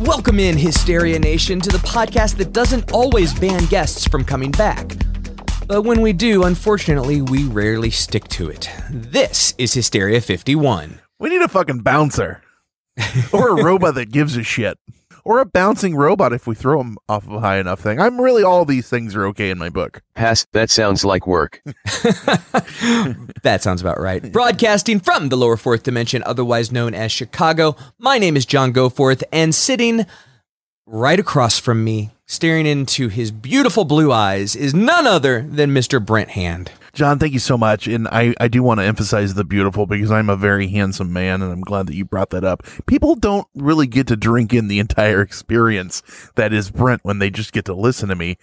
Welcome in, Hysteria Nation, to the podcast that doesn't always ban guests from coming back. But when we do, unfortunately, we rarely stick to it. This is Hysteria 51. We need a fucking bouncer or a robot that gives a shit. Or a bouncing robot if we throw him off of a high enough thing. I'm really all these things are okay in my book. Pass, that sounds like work. That sounds about right. Broadcasting from the lower fourth dimension, otherwise known as Chicago, my name is John Goforth, and sitting right across from me, staring into his beautiful blue eyes, is none other than Mr. Brent Hand. John, thank you so much. And I, I do want to emphasize the beautiful because I'm a very handsome man and I'm glad that you brought that up. People don't really get to drink in the entire experience that is Brent when they just get to listen to me.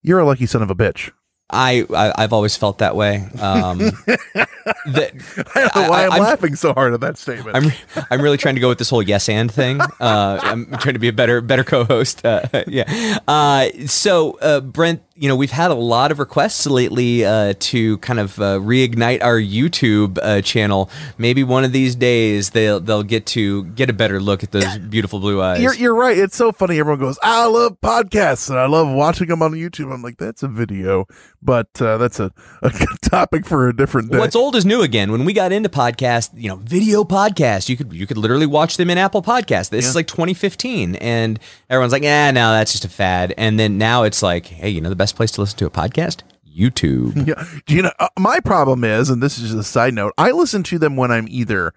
You're a lucky son of a bitch. I, I I've always felt that way. Um, that, I don't know why I- I'm, I'm- laughing so hard at that statement. I'm I'm really trying to go with this whole yes and thing. Uh, I'm trying to be a better better co-host. Uh, yeah. Uh, so uh, Brent, you know, we've had a lot of requests lately uh, to kind of uh, reignite our YouTube uh, channel. Maybe one of these days they'll they'll get to get a better look at those beautiful blue eyes. You're, you're right. It's so funny. Everyone goes, I love podcasts and I love watching them on YouTube. I'm like, that's a video, but uh, that's a, a topic for a different day. What's old is new again. When we got into podcast, you know, video podcasts, you could you could literally watch them in Apple Podcasts. This is like 2015, and everyone's like, "Yeah, no, that's just a fad." And then now it's like, "Hey, you know, the best place to listen to a podcast, YouTube." Yeah. Do you know, uh, my problem is, and this is just a side note, I listen to them when I'm either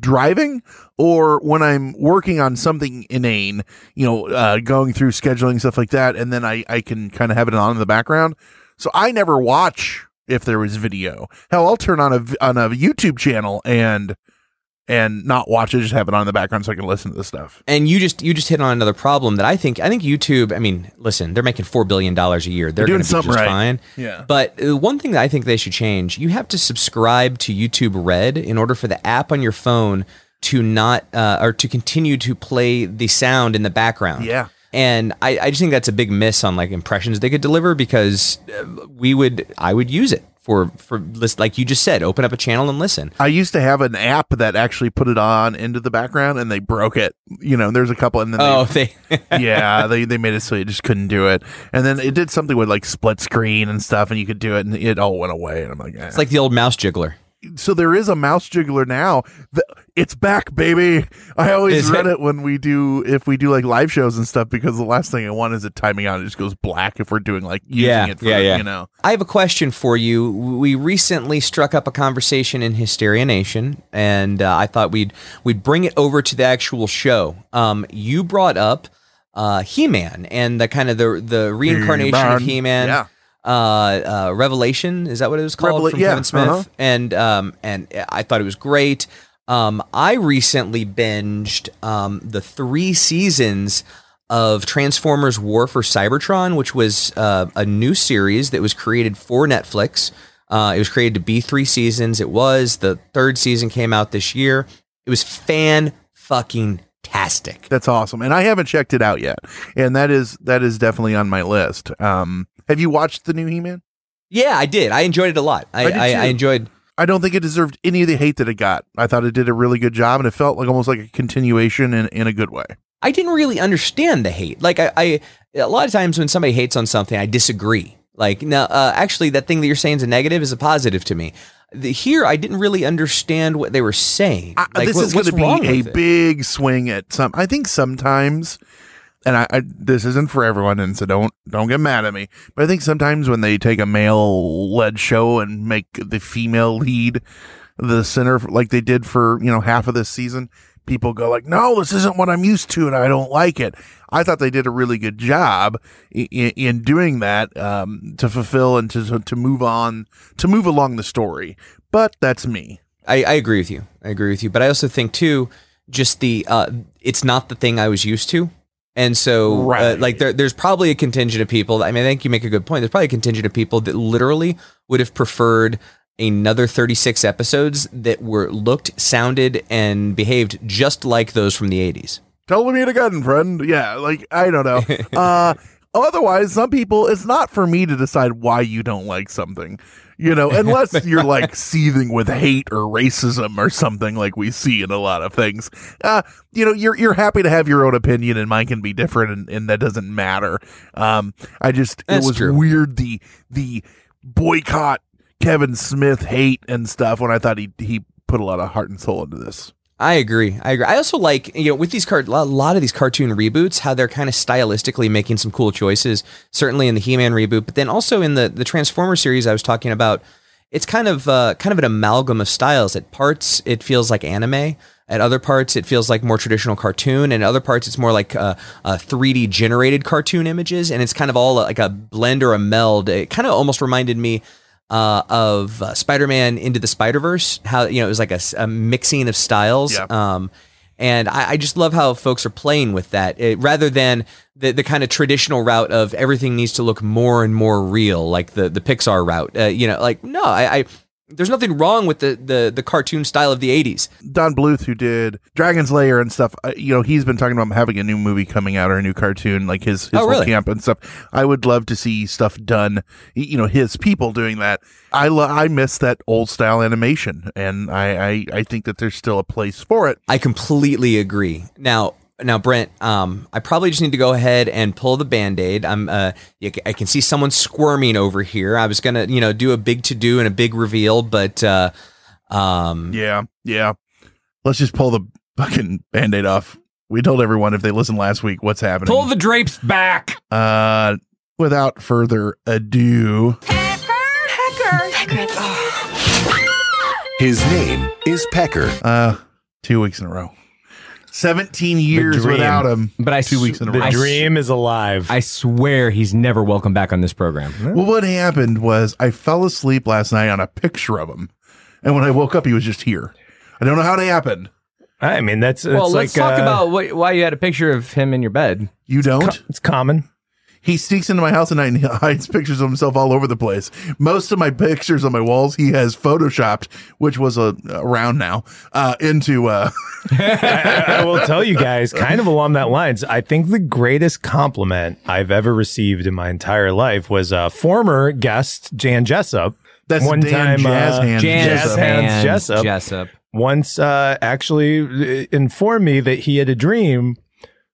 driving or when I'm working on something inane, you know, uh, going through scheduling, stuff like that. And then I, I can kind of have it on in the background. So I never watch if there was video. Hell, I'll turn on a, on a YouTube channel and, and not watch it, just have it on in the background so I can listen to the stuff. And you just you just hit on another problem that I think I think YouTube. I mean, listen, they're making four billion dollars a year. They're, doing gonna be something just right. fine. Yeah. But uh, one thing that I think they should change, you have to subscribe to YouTube Red in order for the app on your phone to not uh, or to continue to play the sound in the background. Yeah. And I, I just think that's a big miss on like impressions they could deliver because uh, we would I would use it for for list like you just said, open up a channel and listen. I used to have an app that actually put it on into the background and they broke it. You know, there's a couple and then they Oh, they yeah, they, they made it so you just couldn't do it. And then it did something with like split screen and stuff, and you could do it, and it all went away. And I'm like, eh. it's like the old mouse jiggler. so there is a mouse jiggler now. The, it's back, baby. I always Is run it? it? when we do if we do like live shows and stuff because the last thing I want is it timing out. It just goes black if we're doing like using Yeah, it for yeah, yeah. you know. I have a question for you. We recently struck up a conversation in Hysteria Nation, and uh, I thought we'd we'd bring it over to the actual show. Um, you brought up uh, He-Man and the kind of the the reincarnation of He-Man, He-Man. yeah. Uh, uh, Revelation is that what it was called Revela- from yeah, Kevin Smith? uh-huh. And um, and I thought it was great. Um, I recently binged um, the three seasons of Transformers War for Cybertron, which was uh, a new series that was created for Netflix. Uh, it was created to be three seasons. It was the third season came out this year. It was fan fucking tastic. That's awesome, and I haven't checked it out yet, and that is that is definitely on my list. Um, have you watched the new He Man? Yeah, I did. I enjoyed it a lot. I, I I, I enjoyed. I don't think it deserved any of the hate that it got. I thought it did a really good job, and it felt like almost like a continuation in, in a good way. I didn't really understand the hate. Like I, I a lot of times when somebody hates on something, I disagree. Like no, uh, actually, that thing that you're saying is a negative is a positive to me. The, here, I didn't really understand what they were saying. I- Like, this what- is going to be a big swing at some. I think sometimes, and I, I this isn't for everyone, and so don't don't get mad at me. But I think sometimes when they take a male led show and make the female lead the center, like they did for you know half of this season, people go like, "No, this isn't what I'm used to, and I don't like it." I thought they did a really good job in, in doing that um, to fulfill and to to move on to move along the story. But that's me. I, I agree with you. I agree with you. But I also think too, just the uh, it's not the thing I was used to, and so uh, like there, there's probably a contingent of people. I mean, I think you make a good point. There's probably a contingent of people that literally would have preferred another 36 episodes that were looked, sounded, and behaved just like those from the 80s. Tell me again, friend. Yeah, like I don't know. Uh otherwise, some people it's not for me to decide why you don't like something. You know, unless you're like seething with hate or racism or something like we see in a lot of things. Uh, you know, you're you're happy to have your own opinion and mine can be different and, and that doesn't matter. Um I just That's it was true. weird the the boycott Kevin Smith hate and stuff when I thought he he put a lot of heart and soul into this. I agree. I agree. I also like you know with these cart a lot of these cartoon reboots how they're kind of stylistically making some cool choices. Certainly in the He-Man reboot, but then also in the the Transformer series I was talking about. It's kind of uh, kind of an amalgam of styles. At parts, it feels like anime. At other parts, it feels like more traditional cartoon. And other parts, it's more like uh, uh, 3D generated cartoon images. And it's kind of all like a blend or a meld. It kind of almost reminded me uh, of uh, Spider-Man into the Spider-Verse. How you know it was like a mixing of styles. Yeah. Um, and I, I just love how folks are playing with that eh, rather than the, the kind of traditional route of everything needs to look more and more real, like the the Pixar route. Uh, you know, like no, I, I there's nothing wrong with the, the the cartoon style of the 80s. Don Bluth, who did Dragon's Lair and stuff, uh, you know, he's been talking about having a new movie coming out or a new cartoon, like his, his Oh, really? camp and stuff. I would love to see stuff done, you know, his people doing that. I lo- I miss that old style animation, and I, I I think that there's still a place for it. I completely agree. Now, now, Brent, um, I probably just need to go ahead and pull the band-aid. I'm, uh, I can see someone squirming over here. I was gonna, you know, do a big to-do and a big reveal, but, uh, um, Yeah, yeah. Let's just pull the fucking band aid off. We told everyone if they listened last week what's happening. Pull the drapes back. uh, without further ado, Pecker, Pecker His name is Pecker. uh, two weeks in a row, seventeen years dream. without him. But I two weeks in a the dream is alive. I swear he's never welcome back on this program. Well, what happened was I fell asleep last night on a picture of him, and when I woke up, he was just here. I don't know how it happened. I mean, that's, that's well, let's like, talk uh, about what, why you had a picture of him in your bed. You don't? co- it's common. He sneaks into my house at night and he hides pictures of himself all over the place. Most of my pictures on my walls, he has photoshopped, which was a around now, uh, into uh, I, I will tell you guys, kind of along that lines, I think the greatest compliment I've ever received in my entire life was a former guest, Jan Jessup. That's one Dan time, Jazz uh, Hands Jazz Jessup. Hands Hands Jessup, Jessup. once uh, actually uh, informed me that he had a dream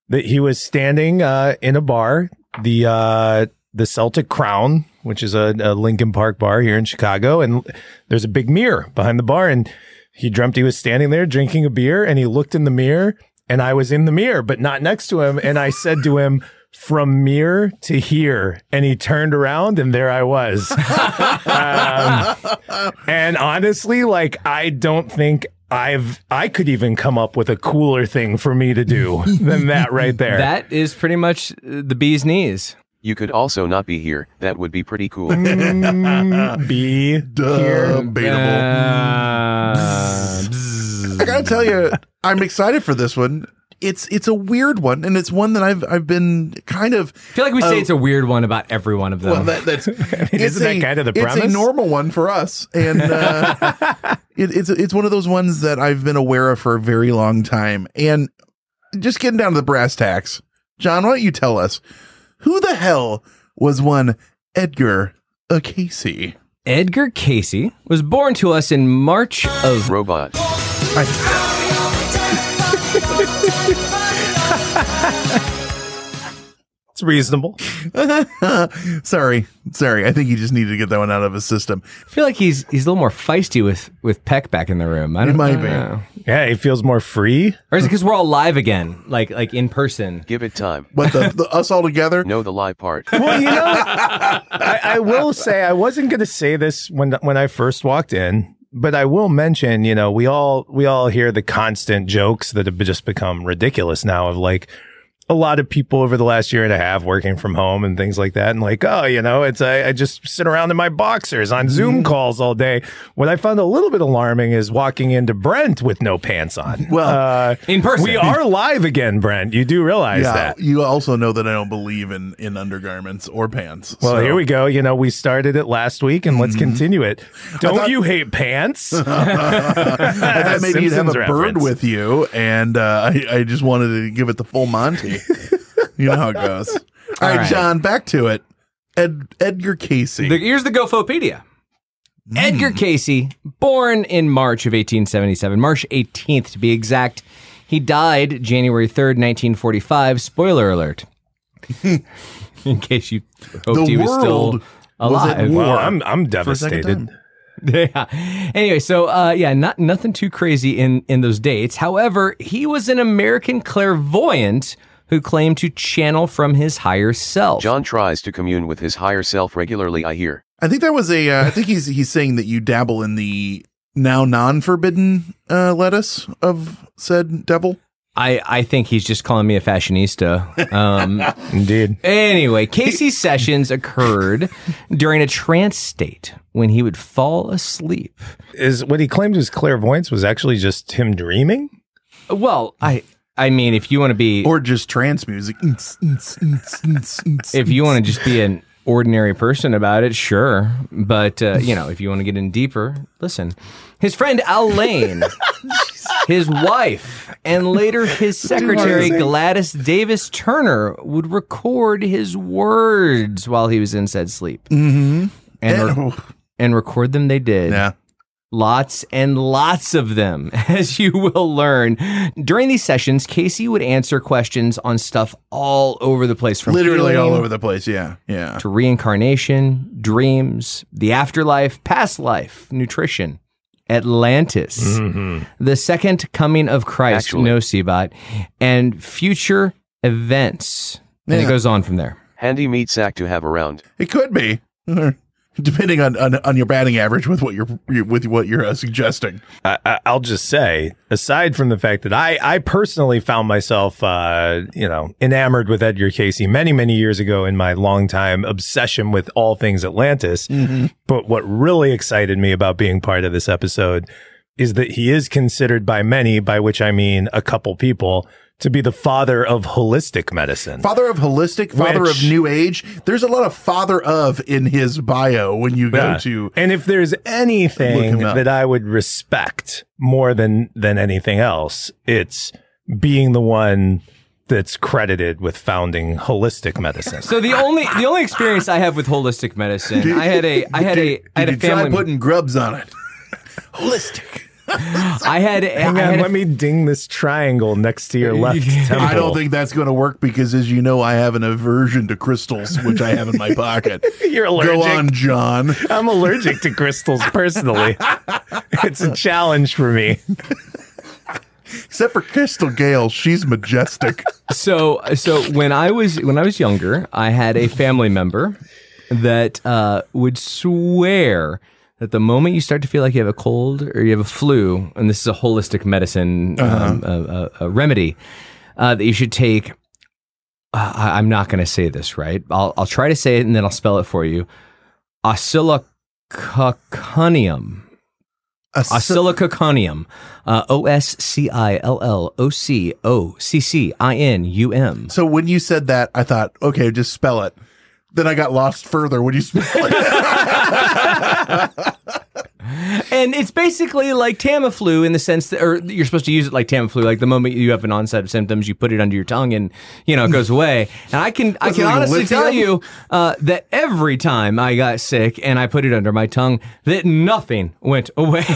that he was standing uh, in a bar, the uh, the Celtic Crown, which is a, a Lincoln Park bar here in Chicago, and there's a big mirror behind the bar, and he dreamt he was standing there drinking a beer, and he looked in the mirror, and I was in the mirror, but not next to him, and I said to him. From mirror to here, and he turned around, and there I was. Um, and honestly, like I don't think I've I could even come up with a cooler thing for me to do than that right there. That is pretty much the bee's knees. You could also not be here. That would be pretty cool. Mm, be here. debatable. Uh, I gotta tell you, I'm excited for this one. It's it's a weird one, and it's one that I've I've been kind of. I feel like we Oh. say it's a weird one about every one of them. Well, that, that's it's isn't that kind of the premise? It's a normal one for us, and uh, it, it's it's one of those ones that I've been aware of for a very long time. And just getting down to the brass tacks, John, why don't you tell us who the hell was one Edgar a Cayce? Edgar Cayce was born to us in March of Robot. I, It's reasonable. sorry, sorry. I think he just needed to get that one out of his system. I feel like he's he's a little more feisty with with Peck back in the room. I don't, might I don't be. know. Yeah, he feels more free. Or is it because we're all live again, like like in person? Give it time. But the, the us all together? Know the lie part. Well, you know, I, I will say I wasn't going to say this when when I first walked in, but I will mention, you know, we all we all hear the constant jokes that have just become ridiculous now of like, a lot of people over the last year and a half working from home and things like that. And like, oh, you know, it's, I, I just sit around in my boxers on Zoom calls all day. What I found a little bit alarming is walking into Brent with no pants on. Well, uh, In person. we are live again, Brent. You do realize yeah, that. you also know that I don't believe in in undergarments or pants. Well, so- here we go. You know, we started it last week and let's continue it. Don't thought- you hate pants? I thought maybe you'd have a Simpsons bird with you, and uh, I, I just wanted to give it the full Monty. you know how it goes. All right, right. John, back to it. Ed, Edgar Cayce. The, here's the GoFopedia. Edgar Cayce, born in March of 1877, March 18th to be exact. He died January 3rd, 1945. Spoiler alert. in case you hoped The he was still world was alive. war. Well, I'm I'm for a second devastated. yeah. Anyway, so uh, yeah, not nothing too crazy in in those dates. However, he was an American clairvoyant who claim to channel from his higher self. John tries to commune with his higher self regularly, I hear. I think that was a. Uh, I think he's he's saying that you dabble in the now non-forbidden uh, lettuce of said devil. I I think he's just calling me a fashionista. Um, Indeed. Anyway, Cayce's sessions occurred during a trance state when he would fall asleep. Is what he claimed was clairvoyance was actually just him dreaming? Well, I I mean, if you want to be or just trance music. if you want to just be an ordinary person about it, sure. But uh, you know, if you want to get in deeper, listen. His friend Al Layne, his wife, and later his secretary Gladys Davis Turner would record his words while he was in said sleep. Mm-hmm. And, re- and record them they did. Yeah. Lots and lots of them, as you will learn. During these sessions, Cayce would answer questions on stuff all over the place from Literally all over the place. Yeah, yeah. to reincarnation, dreams, the afterlife, past life, nutrition, Atlantis, mm-hmm. the second coming of Christ, Actually. no Seabot, and future events. And it goes on from there. Handy meat sack to have around. It could be, depending on, on on your batting average with what you're with what you're uh, suggesting. I, I- I'll just say, aside from the fact that I, I personally found myself, uh, you know, enamored with Edgar Cayce many, many years ago in my longtime obsession with all things Atlantis. But what really excited me about being part of this episode is that he is considered by many, by which I mean a couple people, to be the father of holistic medicine. Father of holistic, father Which- of new age. There's a lot of father of in his bio when you go Yeah. to. and if there's anything that I would respect more than than anything else, it's being the one that's credited with founding holistic medicine. So the only the only experience I have with holistic medicine, I had a I had a I had a Did you try family. putting grubs on it? holistic. I had Hang I on, had a- let me ding this triangle next to your left temple. I don't think that's going to work because, as you know, I have an aversion to crystals, which I have in my pocket. You're allergic. Go allergic. on, John. I'm allergic to crystals personally. it's a challenge for me. Except for Crystal Gayle, she's majestic. so so when I was when I was younger, I had a family member that uh, would swear that the moment you start to feel like you have a cold or you have a flu, and this is a holistic medicine um, a, a, a remedy, uh, that you should take. Uh, I- I'm not going to say this right. I'll I'll try to say it and then I'll spell it for you. Oscillococonium. Oscillococonium. Uh, O S C I L L O C O C C I N U M. So when you said that, I thought, okay, just spell it. Then I got lost further when you spell it. And it's basically like Tamiflu in the sense that, or you're supposed to use it like Tamiflu. Like the moment you have an onset of symptoms, you put it under your tongue, and you know it goes away. And I can, I can like honestly tell you uh, that every time I got sick and I put it under my tongue, that nothing went away.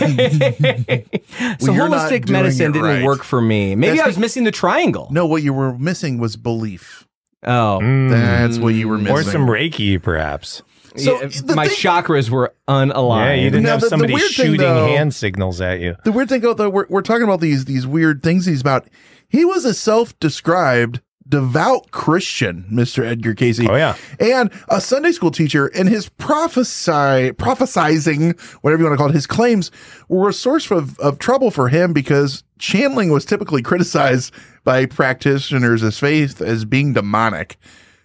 so you're holistic medicine didn't right. work for me. Maybe That's I was missing the triangle. no, what you were missing was belief. Oh, That's what you were mm. missing. Or some Reiki, perhaps. So, Yeah, my thing- chakras were unaligned. Yeah, unaligned. you didn't Now, have the- the somebody thing, shooting though- hand signals at you. The weird thing, though, we're, we're talking about these these weird things he's about. He was a self-described devout Christian, Mr. Edgar Cayce. Oh, yeah. And a Sunday school teacher, and his prophesy, prophesizing, whatever you want to call it, his claims were a source of, of trouble for him because channeling was typically criticized by practitioners as faith as being demonic.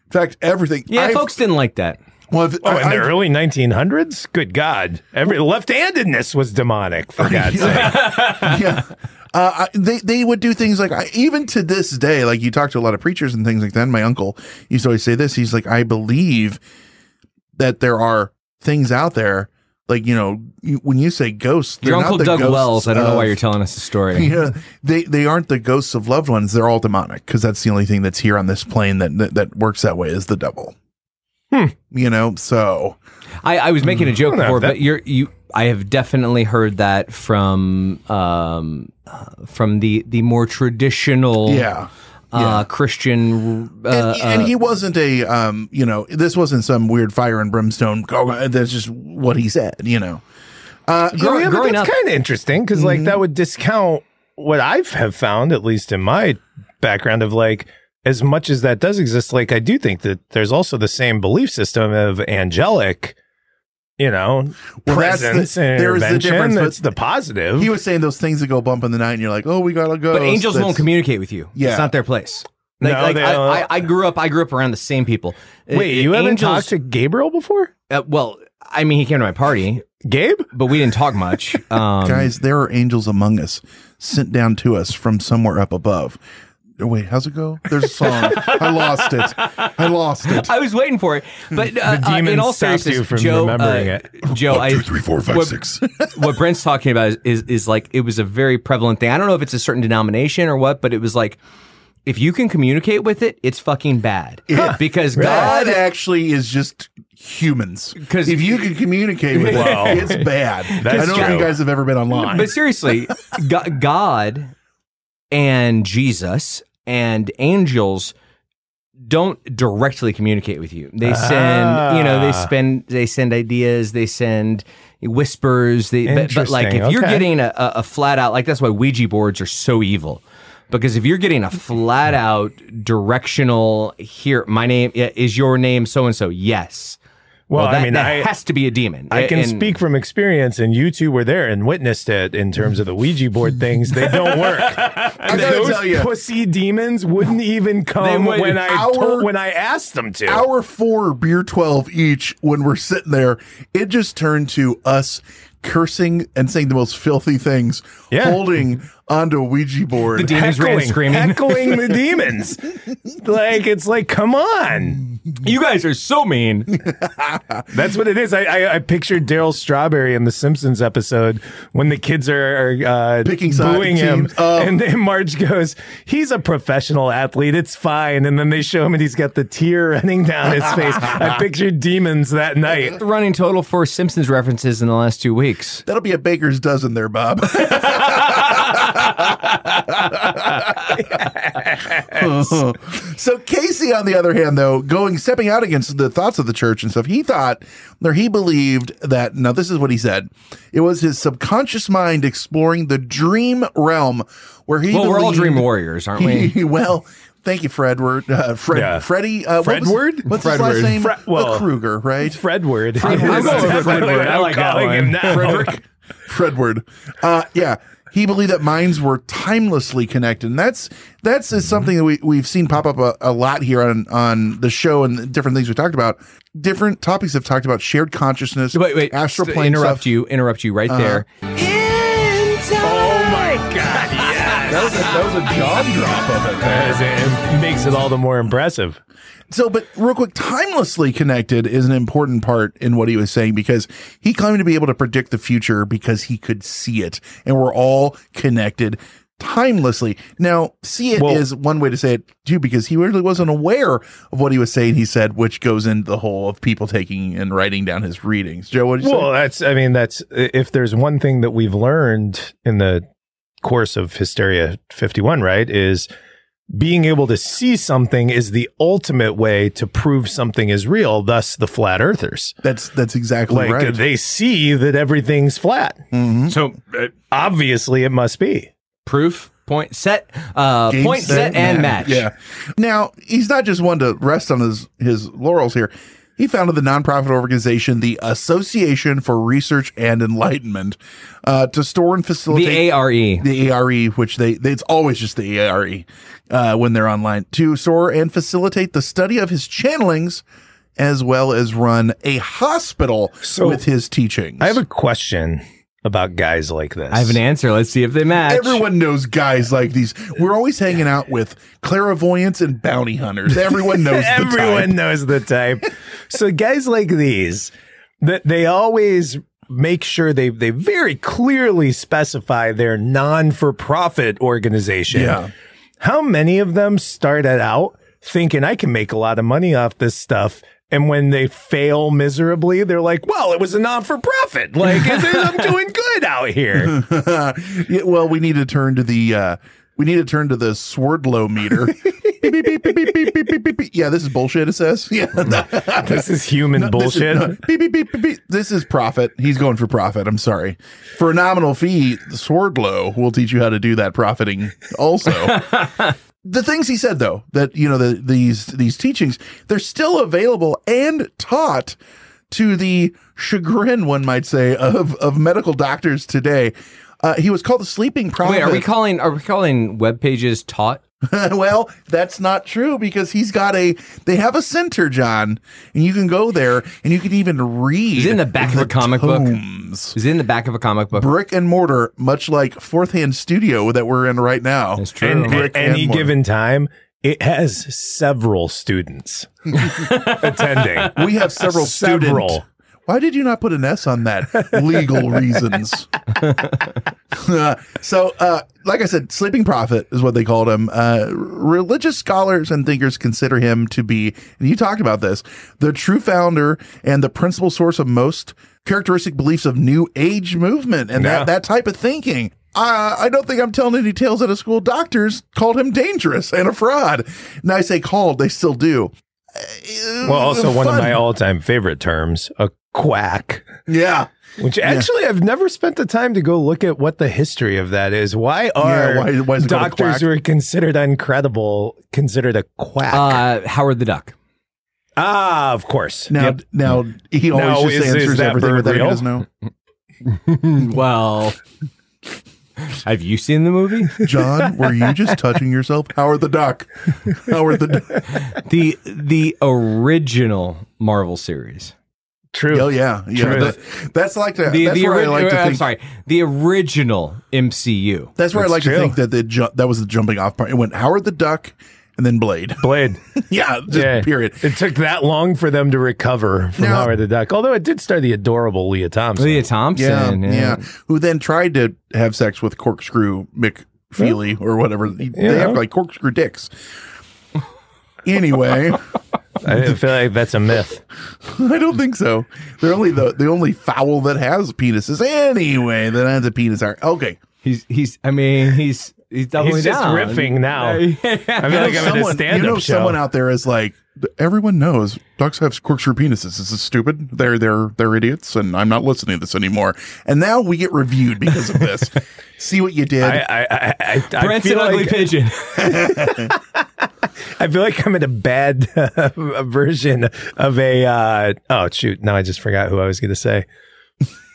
In fact, everything. Yeah, I've- folks didn't like that. Well, if- Oh, in I- the early 1900s? Good God. Every left-handedness was demonic, for God's sake. yeah. Uh, I- they they would do things like I, even to this day, like you talk to a lot of preachers and things like that. And my uncle used to always say this. He's like, I believe that there are things out there, like you know, you, when you say ghosts, they're Your not Uncle the Doug Wells, I don't know why you're telling us the story. Yeah, they they aren't the ghosts of loved ones. They're all demonic because that's the only thing that's here on this plane that that, that works that way is the devil. You know, so I, I was making a joke I don't know before, but you're you. I have definitely heard that from um, uh, from the the more traditional yeah. uh, Christian. Uh, and, and uh, he wasn't a um you know this wasn't some weird fire and brimstone oh, that's just what he said you know uh Grow- yeah, yeah, but growing that's up- kind of interesting because, like, that would discount what I have found, at least in my background, of like, as much as that does exist, like, I do think that there's also the same belief system of angelic, you know, Well, that's the- presence and there's the difference, but That's the positive. he was saying those things that go bump in the night and you're like oh we gotta go but angels won't communicate with you. Yeah. it's not their place. Like, No, like, they I, don't. I, I grew up. I grew up around the same people. Wait, Uh, you haven't angels- talked to Gabriel before? Uh, well, I mean, he came to my party, Gabe? but we didn't talk much. Um, guys there are angels among us sent down to us from somewhere up above wait how's it go there's a song i lost it i lost it I was waiting for it, but uh, The uh, in all stopped seriousness, you from Joe, remembering uh, it. Joe, I, two three four five what, six what Brent's talking about is, is is like it was a very prevalent thing. I don't know if it's a certain denomination or what, but it was like if you can communicate with it, it's fucking bad because God God. actually is just humans. 'Cause- if you can communicate with Wow. it, it's bad. I don't know if you guys have ever been online. But seriously, God and Jesus and angels don't directly communicate with you. They send, you know, they Ah. spend, they send ideas, they send whispers. They, but, but like if Interesting, you're getting a, a, a flat out, like that's why Ouija boards are so evil. Because if you're getting a flat out directional here, my name is your name so and so. Yes. Well, that, I mean, that I, has to be a demon. I can And- speak from experience, and you two were there and witnessed it in terms of the Ouija board things. They don't work. I gotta Those tell you, pussy demons wouldn't even come would- when I Our- told, when I asked them to. our four beer 12 each when we're sitting there it just turned to us cursing and saying the most filthy things Yeah. holding onto a ouija board The demons ran screaming. heckling the demons. like it's like, come on. You guys are so mean. That's what it is. I I, I pictured Darryl Strawberry in the Simpsons episode when the kids are, are uh, Picking side booing him, teams. Oh. and then Marge goes, "He's a professional athlete. It's fine." And then they show him, and he's got the tear running down his face. I pictured demons that night. The running total for Simpsons references in the last two weeks. that'll be a baker's dozen there bob so Cayce, on the other hand, though, going stepping out against the thoughts of the church and stuff, he thought or he believed that now this is what he said. It was his subconscious mind exploring the dream realm where he Well, we're all dream warriors, aren't we? well, thank you, Fredward. Uh, Fred, Yeah. Freddie. Uh, what was- Fredward? What's his last name? Fre- well- Kruger, right? Fredward. I'm going with Fredward. I like that calling him now. Frederick. Fredward. Uh, yeah. He believed that minds were timelessly connected, and that's that's is mm-hmm. something that we we've seen pop up a, a lot here on on the show and different things we talked about. Different topics have talked about shared consciousness. Wait, wait. astral plane interrupt stuff. you. Interrupt you right uh-huh. there. Oh my god! Yes. That was a, that was a jaw drop of it. As it makes it all the more impressive. So, but real quick, timelessly connected is an important part in what he was saying because he claimed to be able to predict the future because he could see it, and we're all connected timelessly. Now, see it is Well- one way to say it too, because he really wasn't aware of what he was saying. He said, which goes into the whole of people taking and writing down his readings. Joe, what did you Well, say? that's, I mean, that's, if there's one thing that we've learned in the course of Hysteria 51, right, is being able to see something is the ultimate way to prove something is real, thus the flat earthers. That's that's exactly Like right. they see that everything's flat. Mhm. So Obviously, it must be. proof point set, uh, Game, point set, and match. Yeah. Now he's not just one to rest on his his laurels here. He founded the nonprofit organization, the Association for Research and Enlightenment, uh, to store and facilitate The ARE. the ARE, which they, they it's always just the ARE uh, when they're online, to store and facilitate the study of his channelings, as well as run a hospital So- with his teachings. I have a question about guys like this. I have an answer. Let's see if they match. Everyone knows guys like these. We're always hanging out with clairvoyants and bounty hunters. Everyone knows. the Everyone type. knows the type. so guys like these, that they always make sure they they very clearly specify their non-for-profit organization. Yeah. How many of them started out thinking I can make a lot of money off this stuff? And when they fail miserably, they're like, well, it was a non for profit. Like, I'm doing good out here. yeah, well, we need to turn to the. Uh, we need to turn to the Swerdlow meter. beep, beep, beep, yeah, this is bullshit. It says, yeah, this is human no, bullshit. This is, no, this is, profit. He's going for profit. I'm sorry. For a nominal fee, Swerdlow will teach you how to do that profiting. Also, the things he said though, that you know, the, these these teachings, they're still available and taught to the chagrin, one might say, of of medical doctors today. Uh, he was called the sleeping prophet. Wait, are we calling are we calling web pages taught? well, that's not true because he's got a. They have a center, John, and you can go there and you can even read. Is it in the back of a comic book? tomes. Is it in the back of a comic book? Brick and mortar, much like Fourth Hand Studio that we're in right now. That's true. And Brick at and any mortar. given time, it has several students attending. We have several Several. student. Why did you not put an S on that? Legal reasons. Uh, so, uh, like I said, sleeping prophet is what they called him. Uh, religious scholars and thinkers consider him to be, and you talked about this, the true founder and the principal source of most characteristic beliefs of New Age movement and Yeah. that that type of thinking. Uh, I don't think I'm telling any tales out of school. Doctors called him dangerous and a fraud. And I say called, they still do. Uh, Well, also one of my all-time favorite terms, a quack. Yeah. Which actually, I've never spent the time to go look at what the history of that is. Why are Yeah, why- why is it called a doctors who are considered incredible considered a quack? Uh, Howard the Duck. ah, of course. Now, Yep. now he always Now, just is- is answers that everything bird with that he doesn't know. well, have you seen the movie? John, were you just touching yourself? Howard the Duck. Howard the Duck. the the original Marvel series. True. Oh yeah, yeah. True. that- that's like the, The, that's the where I ori- like to I'm think. sorry, the original MCU. That's where I like true. to think that the ju- that was the jumping off part. It went Howard the Duck and then Blade. Blade. yeah, just Yeah. period. It took that long for them to recover from Now- Howard the Duck. Although it did star the adorable Lea Thompson. Lea Thompson. Yeah, yeah, Who then tried to have sex with corkscrew Mick Feely or whatever. They have like corkscrew dicks. Anyway, I feel like that's a myth. I don't think so. They're only the the only fowl that has penises anyway that has a penis. Are okay. He's he's. I mean, he's he's doubling He's just down. riffing now. I Yeah. feel like I'm in a someone, stand-up you know show. someone out there is like everyone knows ducks have corkscrew penises. This is stupid. They're they're they're idiots, and I'm not listening to this anymore. And now we get reviewed because of this. See what you did. I, I, I, I, I Brent's feel an ugly like, pigeon. I feel like I'm in a bad uh, version of a. Uh, oh shoot! Now I just forgot who I was going to say.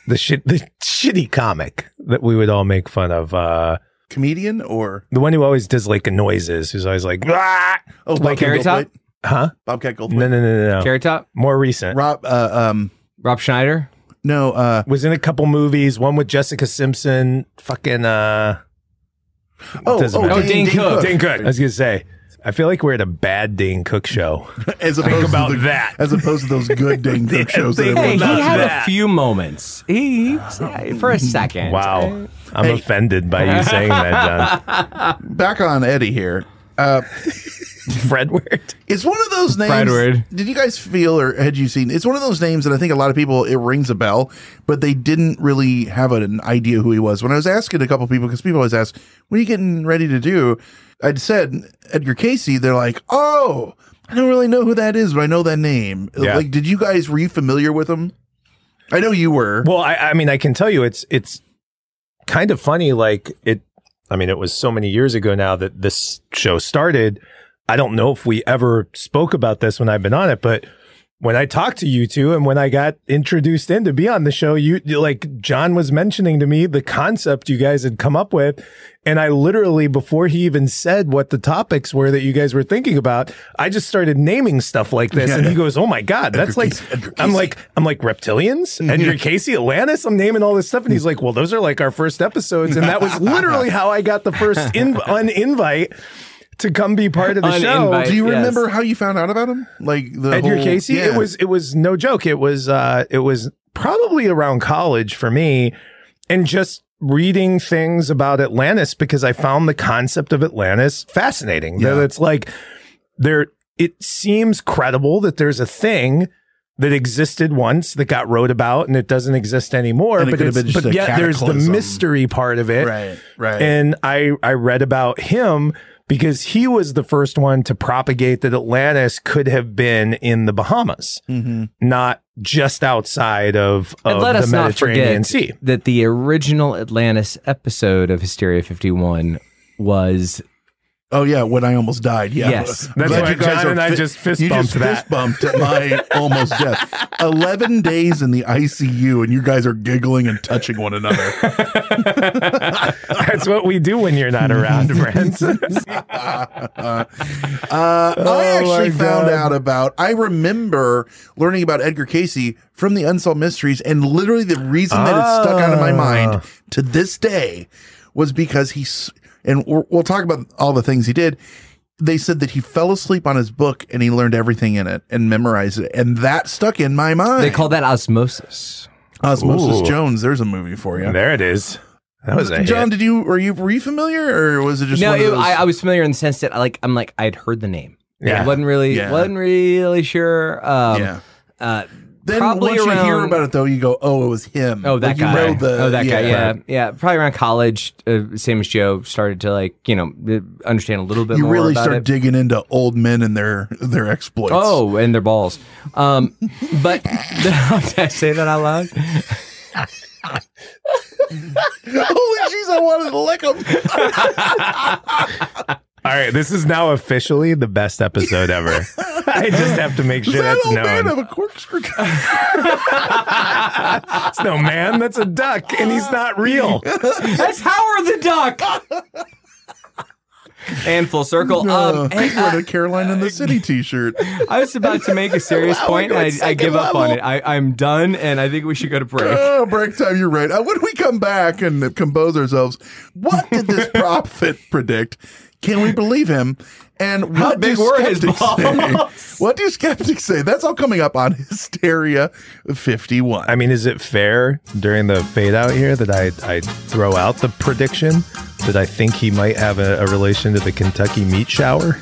The shit, the shitty comic that we would all make fun of. Uh, Comedian or the one who always does like noises, who's always like, "Ah!" oh Like Bobcat Carrot Top? Huh? Bobcat Goldthwait. No, no, no, no, no. Carrot Top. More recent. Rob. Uh, um. Rob Schneider. No. Uh. Was in a couple movies. One with Jessica Simpson. Fucking. uh Oh. doesn't oh matter. Oh, Dane Cook. Dane Cook. I was gonna say. I feel like we're at a bad Dane Cook show. As opposed about to the, that. As opposed to those good Dane Cook shows that think Hey, everyone he about had that. a few moments. He for a second. Wow. I'm Hey. offended by you saying that, back on Eddie here. Uh, John. Fredward. it's one of those names. Fredward. Did you guys feel or had you seen? It's one of those names that I think a lot of people it rings a bell, but they didn't really have an idea who he was. When I was asking a couple people, because people always ask, "What are you getting ready to do?" I'd said Edgar Cayce. They're like, "Oh, I don't really know who that is, but I know that name." Yeah. Like, did you guys were you familiar with him? I know you were. Well, I, I mean, I can tell you it's it's kind of funny. Like it I mean, it was so many years ago now that this show started. I don't know if we ever spoke about this when I've been on it, but when I talked to you two and when I got introduced in to be on the show, you like John was mentioning to me the concept you guys had come up with. And I literally, before he even said what the topics were that you guys were thinking about, I just started naming stuff like this. Yeah. and he goes, Oh my God, that's like, Cayce- I'm like, I'm like reptilians, Edgar Cayce, Atlantis. I'm naming all this stuff. And he's like, Well, those are like our first episodes. And that was literally how I got the first in, un invite to come be part of the show. Uninvite. Do you Yes. remember how you found out about him? Like the Edgar whole- Cayce. Yeah. It was it was no joke. It was uh it was probably around college for me, and just reading things about Atlantis because I found the concept of Atlantis fascinating. That it's like there it seems credible that there's a thing that existed once that got wrote about and it doesn't exist anymore. And but it's, but yet there's the mystery part of it. right, right. And I I read about him because he was the first one to propagate that Atlantis could have been in the Bahamas, Mhm. not just outside of, of let the Mediterranean Sea. that the original Atlantis episode of Hysteria 51 was Oh yeah, when I almost died. Yeah, Yes. That's glad why you guys John are and I fi- just fist you bumped just that. fist bumped at my almost death. Eleven days in the ICU, and you guys are giggling and touching one another. That's what we do when you're not around, Brent. Uh, I Oh, actually found out about. I remember learning about Edgar Cayce from the Unsolved Mysteries, and literally the reason that it stuck out of my Ah. mind to this day was because he's. And we'll we'll talk about all the things he did. They said that he fell asleep on his book and he learned everything in it and memorized it, and that stuck in my mind. they call that osmosis. Osmosis Ooh. Jones. There's a movie for you. there it is. That was a John, hit. did you were you were you familiar or was it just no, one of it- those? I, I was familiar in the sense that I like I'm like I'd heard the name. Yeah. I wasn't really Yeah. wasn't really sure. Um, yeah. uh, Then probably once you hear about it though, you go, "Oh, it was him." Oh, that Like, guy. You know the, oh, that guy. Yeah, yeah. Probably around college, uh, same as Joe, started to like you know understand a little bit You really start it. digging into old men and their their exploits. Oh, and their balls. Um, but did I say that out loud? holy jeez! I wanted to lick him. All right, this is now officially the best episode ever. I just have to make sure that that's old man known. have a corkscrew? It's no man, that's a duck, and he's not real. That's Howard the Duck. and full circle. No, Um, hey, he's wearing uh, a Caroline in the City T-shirt. I was about to make a serious Wow, point, and I, I give second up on it. I, I'm done, and I think we should go to break. Oh, break time. You're right. Uh, when we come back and compose ourselves, what did this prophet predict? Can we believe him? And what big do were his balls? say? What do skeptics say? That's all coming up on Hysteria 51. I mean, is it fair during the fade out here that I, I throw out the prediction that I think he might have a, a relation to the Kentucky meat shower?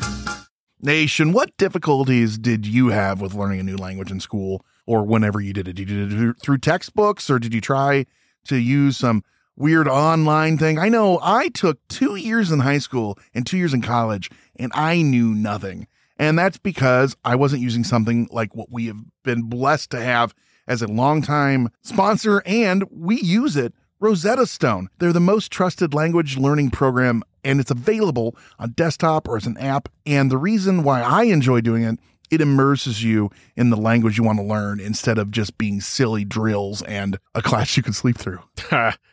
Nation, what difficulties did you have with learning a new language in school or whenever you did it? Did you do it through textbooks or did you try to use some weird online thing? I know I took two years in high school and two years in college and I knew nothing. And that's because I wasn't using something like what we have been blessed to have as a longtime sponsor, and we use it. Rosetta Stone. They're the most trusted language learning program, and it's available on desktop or as an app. And the reason why I enjoy doing it, it immerses you in the language you want to learn instead of just being silly drills and a class you can sleep through.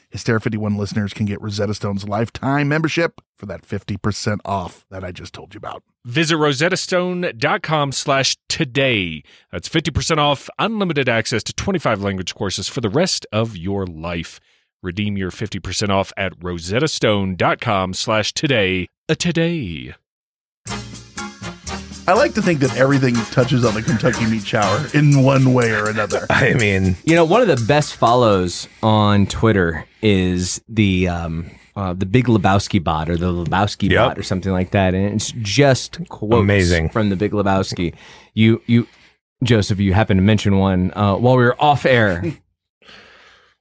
Hysteria 51 listeners can get Rosetta Stone's lifetime membership for that 50% off that I just told you about. Visit rosettastone.com slash today. That's 50% off, unlimited access to 25 language courses for the rest of your life. Redeem your 50% off at rosettastone.com slash today. A today. I like to think that everything touches on the Kentucky Meat Shower in one way or another. I mean, You know, one of the best follows on Twitter is the um, uh, the Big Lebowski bot or the Lebowski Yep. bot or something like that, and it's just quotes Amazing. from the Big Lebowski. You you Joseph, you happen to mention one uh, while we were off air.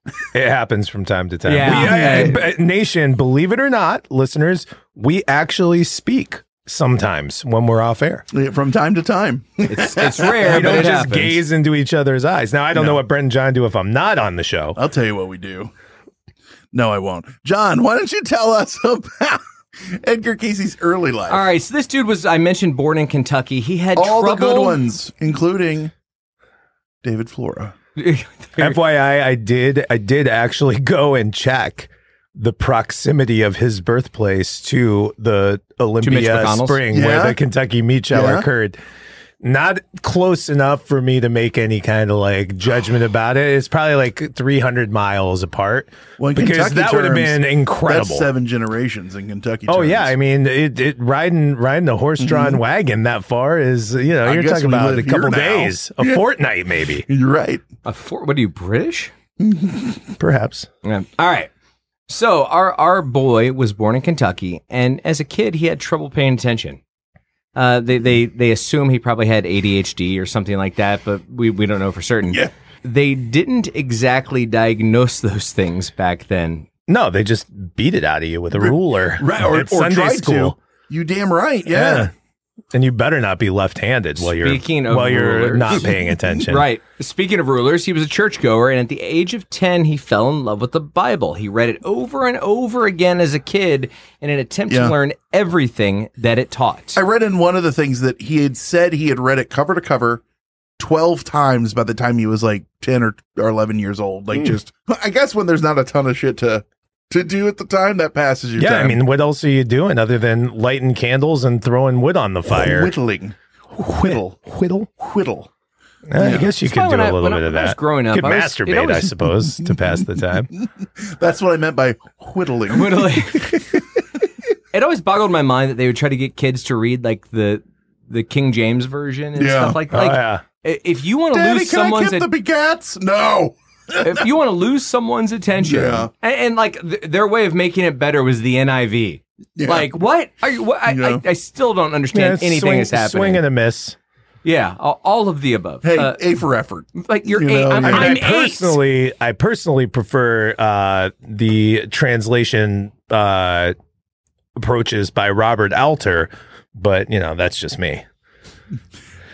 It happens from time to time. Yeah. We, uh, uh, nation, believe it or not, listeners, we actually speak sometimes when we're off air. From time to time. It's it's rare, we but don't it just happens. gaze into each other's eyes. Now, I don't know what Brent and John do if I'm not on the show. I'll tell you what we do. No, I won't. John, why don't you tell us about Edgar Cayce's early life? All right, so this dude was I mentioned born in Kentucky. He had All trouble. the good ones, including David Flora. FYI, I did I did actually go and check the proximity of his birthplace to the Olympia McConnell's? Spring Yeah? where the Kentucky meat shower Yeah? occurred. Not close enough for me to make any kind of like judgment about it. It's probably like 300 miles apart. Well, in because Kentucky that would have been incredible. That's seven generations in Kentucky. Oh terms. yeah, I mean, it, it riding riding a horse-drawn wagon that far is you know Mm-hmm. I you're talking about a here couple now. days, a Yeah. fortnight maybe, you're right. A for, what are you British? perhaps. Yeah. All right. So our our boy was born in Kentucky, and as a kid, he had trouble paying attention. Uh, they they they assume he probably had ADHD or something like that, but we we don't know for certain. Yeah. They didn't exactly diagnose those things back then. No, they just beat it out of you with a ruler. Right, or, at or Sunday tried school. to. You damn right. Yeah. And you better not be left-handed while you're Speaking of while you're rulers. not paying attention. Right. Speaking of rulers, he was a churchgoer, and at the age of 10, he fell in love with the Bible. He read it over and over again as a kid in an attempt Yeah. to learn everything that it taught. I read in one of the things that he had said he had read it cover to cover 12 times by the time he was like 10 or, or 11 years old. Like, Hmm. just, I guess when there's not a ton of shit to, to do at the time, that passes your Yeah, time. I mean, what else are you doing other than lighting candles and throwing wood on the fire? whittling. Whittle. Whittle. Whittle. Uh, I guess you That's could do when a I- little when I- bit of when I was that. growing up, Could I was- it masturbate, I suppose, to pass the time. That's what I meant by whittling. Whittling. it always boggled my mind that they would try to get kids to read like the the King James version and Yeah. stuff like that. like yeah. if you want to Daddy, lose can I someone's get at- the begats? No. If you want to lose someone's attention Yeah. and, and, like th- their way of making it better was the NIV. Yeah. Like what are you? What, I, Yeah. I, I still don't understand it's anything swing, that's happening. Swing and a miss. yeah, all, all of the above. Hey, Uh, A for effort. like you're you know, I'm, I mean, I, I'm mean, I eight. personally, I personally prefer uh, the translation uh, approaches by Robert Alter, but you know that's just me.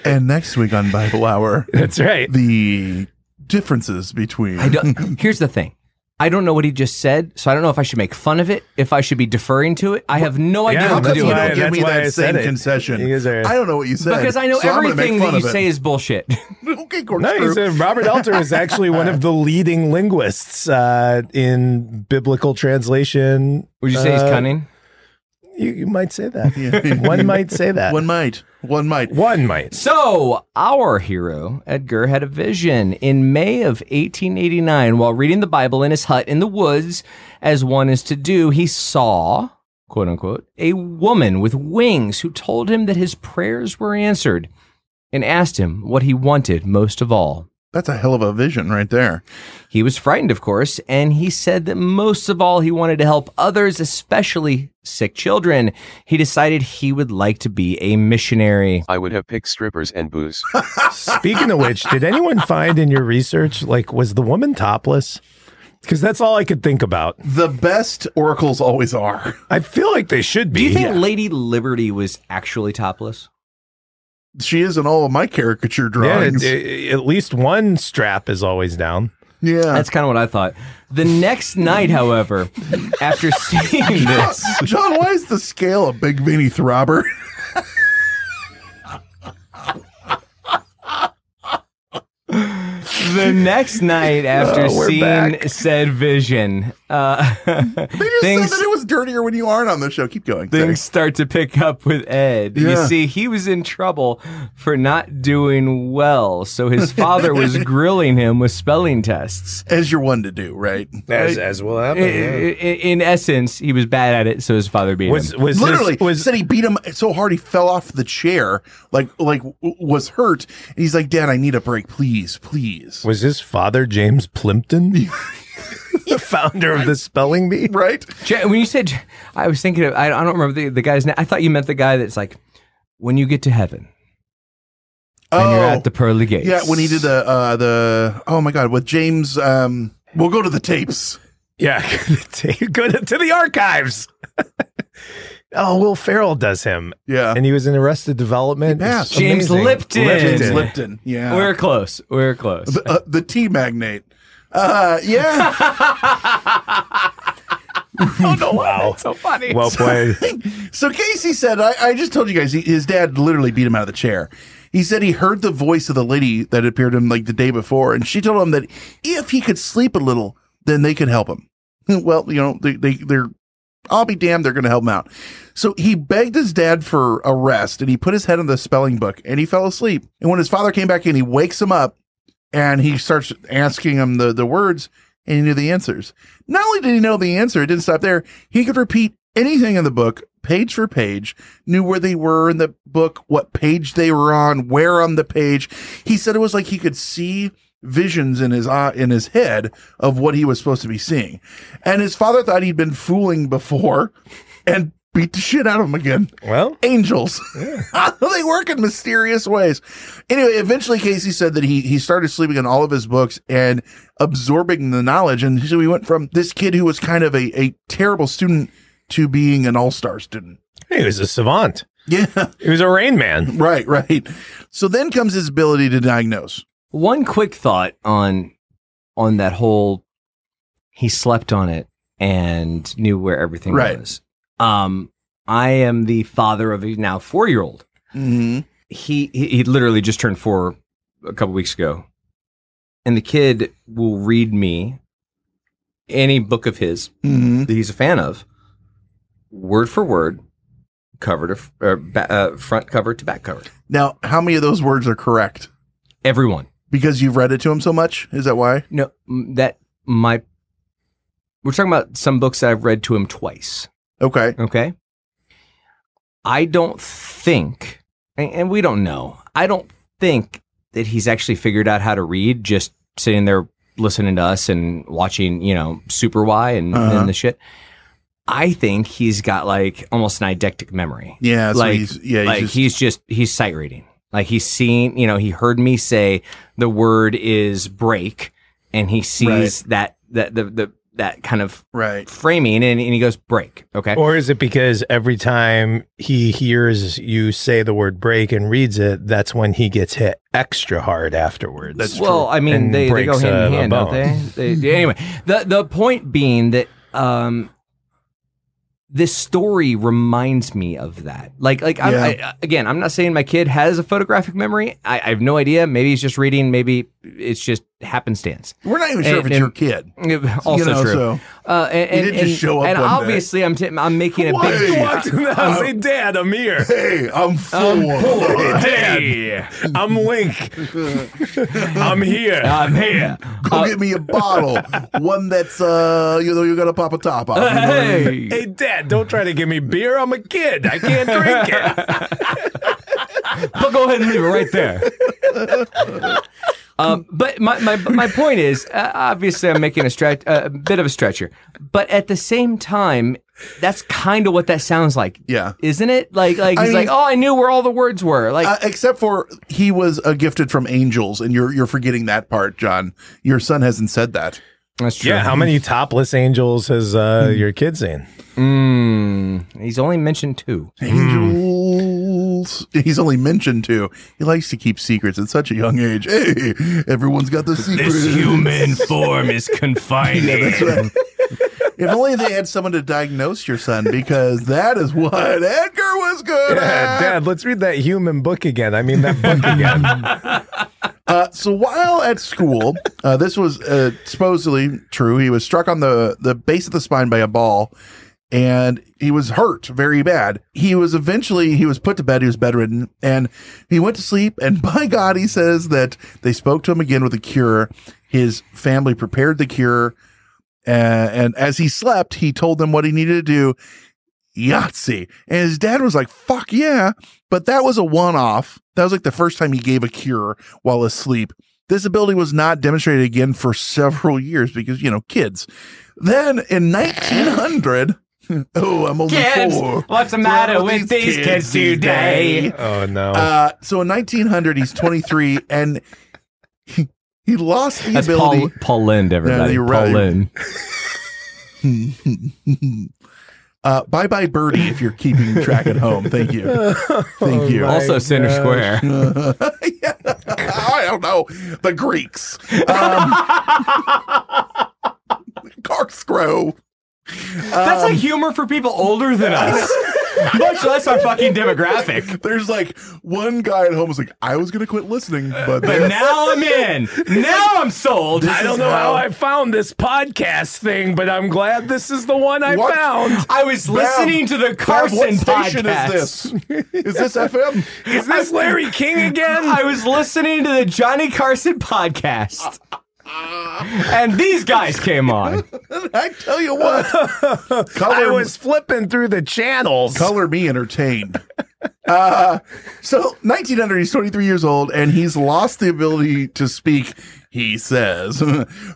And next week on Bible Hour, That's right. the differences between. I don't. Here's the thing. I don't know what he just said, so I don't know if I should make fun of it, if I should be deferring to it. I have no idea Yeah, How what to do why- it. give that's me why I that said same it. concession? You guys are- I don't know what you said. Because I know so I'm gonna make everything fun that you say is bullshit. okay, No, corkscrew. he's Robert Alter is actually one of the leading linguists uh, in biblical translation. Would you say he's Uh, cunning? You, you might say that. Yeah. One might say that. One might. One might. One might. So, our hero, Edgar, had a vision in May of 1889 while reading the Bible in his hut in the woods, as one is to do. He saw, quote unquote, a woman with wings who told him that his prayers were answered and asked him what he wanted most of all. That's a hell of a vision right there. He was frightened, of course, and he said that most of all, he wanted to help others, especially sick children. He decided he would like to be a missionary. I would have picked strippers and booze. Speaking of which, did anyone find in your research, like, was the woman topless? Because that's all I could think about. The best oracles always are. I feel like they should be. Do you think Lady Liberty was actually topless? She is in all of my caricature Yeah, drawings. it- it- at least one strap is always down. yeah. That's kind of what I thought. The next night, however, after seeing this, John, why is the scale a big Vinny Throbber? the next night after Oh, seeing back. said vision, uh, They just things said that it was dirtier when you aren't on the show. Keep going. things start to pick up with Ed. You see, he was in trouble for not doing well, so his father was grilling him with spelling tests. As you're one to do, right? As, as will happen. I- yeah. In essence, he was bad at it, so his father beat Was him. was Literally, this, was said he beat him so hard he fell off the chair, like like w- was hurt. And he's like, "Dad, I need a break, please, please." was his father James Plimpton, the founder of the spelling bee? Right? When you said, I was thinking of, I I don't remember the, the guy's name. I thought you meant the guy that's like, when you get to heaven and you're at the pearly gates. Oh. yeah. When he did the uh the oh my god with James, um, we'll go to the tapes. Yeah, go to, to the archives. oh, Will Ferrell does him. Yeah, and he was in Arrested Development. Yeah, James amazing. Lipton. James Lipton. Yeah, We're close. We're close. the, uh, the tea magnate. Uh, yeah. Wow, so funny. well played. So Cayce said, I, I just told you guys, he, his dad literally beat him out of the chair. He said he heard the voice of the lady that appeared to him like the day before, and she told him that if he could sleep a little, then they could help him. Well, you know, they, they, they're, I'll be damned, they're going to help him out. So he begged his dad for a rest, and he put his head in the spelling book, and he fell asleep. And when his father came back in, he wakes him up, and he starts asking him the, the words, and he knew the answers. Not only did he know the answer, it didn't stop there. He could repeat anything in the book, page for page, knew where they were in the book, what page they were on, where on the page. He said it was like he could see visions in his uh, in his head of what he was supposed to be seeing. And his father thought he'd been fooling before and beat the shit out of him again. Well, Angels. they work in mysterious ways. Anyway, eventually Cayce said that he he started sleeping in all of his books and absorbing the knowledge. And so he went from this kid who was kind of a, a terrible student to being an all-star student. he was a savant. Yeah. He was a Rain Man. Right, right. So then comes his ability to diagnose. One quick thought on on that whole he slept on it and knew where everything Right. was. Um I am the father of a now 4-year-old. Mm-hmm. He, he he literally just turned 4 a couple weeks ago. And the kid will read me any book of his Mm-hmm. that he's a fan of word for word cover to or ba- uh, front cover to back cover. Now, how many of those words are correct? Everyone. Because you've read it to him so much? Is that why? No, that my. We're talking about some books that I've read to him twice. Okay. Okay. I don't think, and and we don't know. I don't think that he's actually figured out how to read just sitting there listening to us and watching, you know, Super Why and, Uh-huh. and the shit. I think he's got like almost an eidetic memory. Yeah, like he's- yeah, he's like just- he's just he's sight reading. Like he's seen, you know, he heard me say the word is break, and he sees that that the the that kind of right framing, and, and he goes break. Okay, Or is it because every time he hears you say the word break and reads it, that's when he gets hit extra hard afterwards? That's well, I mean, they, they go breaks hand a- in hand, don't bone. they? they? Anyway, the the point being that um, this story reminds me of that. Like, like I'm, Yeah. I, again, I'm not saying my kid has a photographic memory. I, I have no idea. Maybe he's just reading. Maybe it's just happenstance. We're not even sure if And- it's your kid. Also You know, true. so- uh, and, He and, didn't just and- show up And one day. obviously, I'm t- I'm making a Why? big. He walked in the house and say, Dad, I'm here. Hey, I'm full. Dad, I'm Link. I'm here. I'm here. Go get me a bottle, one that's uh, you know, you gotta pop a top off. You know what I mean? Hey, Dad, don't try to give me beer. I'm a kid. I can't drink it. but go ahead and leave it right there. Um, but my, my my point is, uh, obviously, I'm making a stretch, uh, a bit of a stretcher, but at the same time, that's kind of what that sounds like, Yeah. isn't it? Like, like I he's like, oh, I knew where all the words were. Like, Uh, except for he was a gifted from angels, and you're you're forgetting that part, John. Your son hasn't said that. that's true. Yeah, how many topless angels has uh, your kid seen? Mm, he's only mentioned two. Angels. He's only mentioned two. He likes to keep secrets at such a young age. Hey, everyone's got the secret. This human form is confining. Yeah, that's right. if only they had someone to diagnose your son, because that is what Edgar was good Yeah, at. Dad, let's read that human book again. I mean, that book again. Uh, so while at school, uh, this was uh, supposedly true. He was struck on the the base of the spine by a ball, and he was hurt very bad. He was eventually he was put to bed. He was bedridden, and he went to sleep. And by God, he says that they spoke to him again with a cure. His family prepared the cure, uh, and as he slept, he told them what he needed to do. Yahtzee. And his dad was like, fuck yeah. But that was a one off. That was like the first time he gave a cure while asleep. This ability was not demonstrated again for several years because, you know, kids. Then in 1900, oh, I'm only Kids, four. what's the matter with these kids today? Oh no. Uh, so in 1900, he's 23 and he, he lost the That's ability. Paul, Paul Lynde, everybody. you're Paul right. Lynde. uh, bye bye birdie if you're keeping track at home. Thank you. Thank you. Also Center Square. Yeah, I don't know. The Greeks. Um, Corkscrew. That's Um, like humor for people older than us. Much less our fucking demographic. There's like one guy at home was like, I was gonna quit listening, but, But now I'm in. Now I'm sold. I don't know how I found this podcast thing, but I'm glad this is the one I What? found. I was Bev, listening to the Bev, Carson what station podcast. is this? Is this FM? Is this Larry King again? I was listening to the Johnny Carson podcast. And these guys came on. I tell you what, color, I was flipping through the channels. color me entertained. Uh, so 1900, he's 23 years old, and he's lost the ability to speak. He says,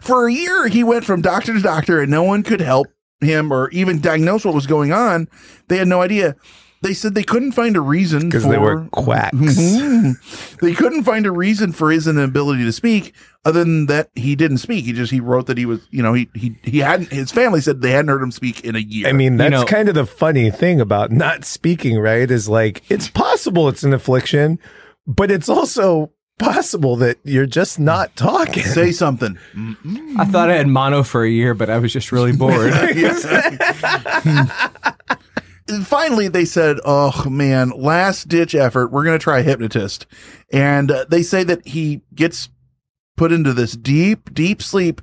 for a year he went from doctor to doctor, and no one could help him or even diagnose what was going on. They had no idea. They said they couldn't find a reason Because for they were quacks. They couldn't find a reason for his inability to speak other than that he didn't speak. He just he wrote that he was, you know, he he he hadn't his family said they hadn't heard him speak in a year. I mean, that's know- kind of the funny thing about not speaking, right? Is like it's possible it's an affliction, but it's also possible that you're just not talking. say something. I thought I had mono for a year, but I was just really bored. Finally they said oh man last ditch effort we're going to try a hypnotist. And uh, they say that he gets put into this deep deep sleep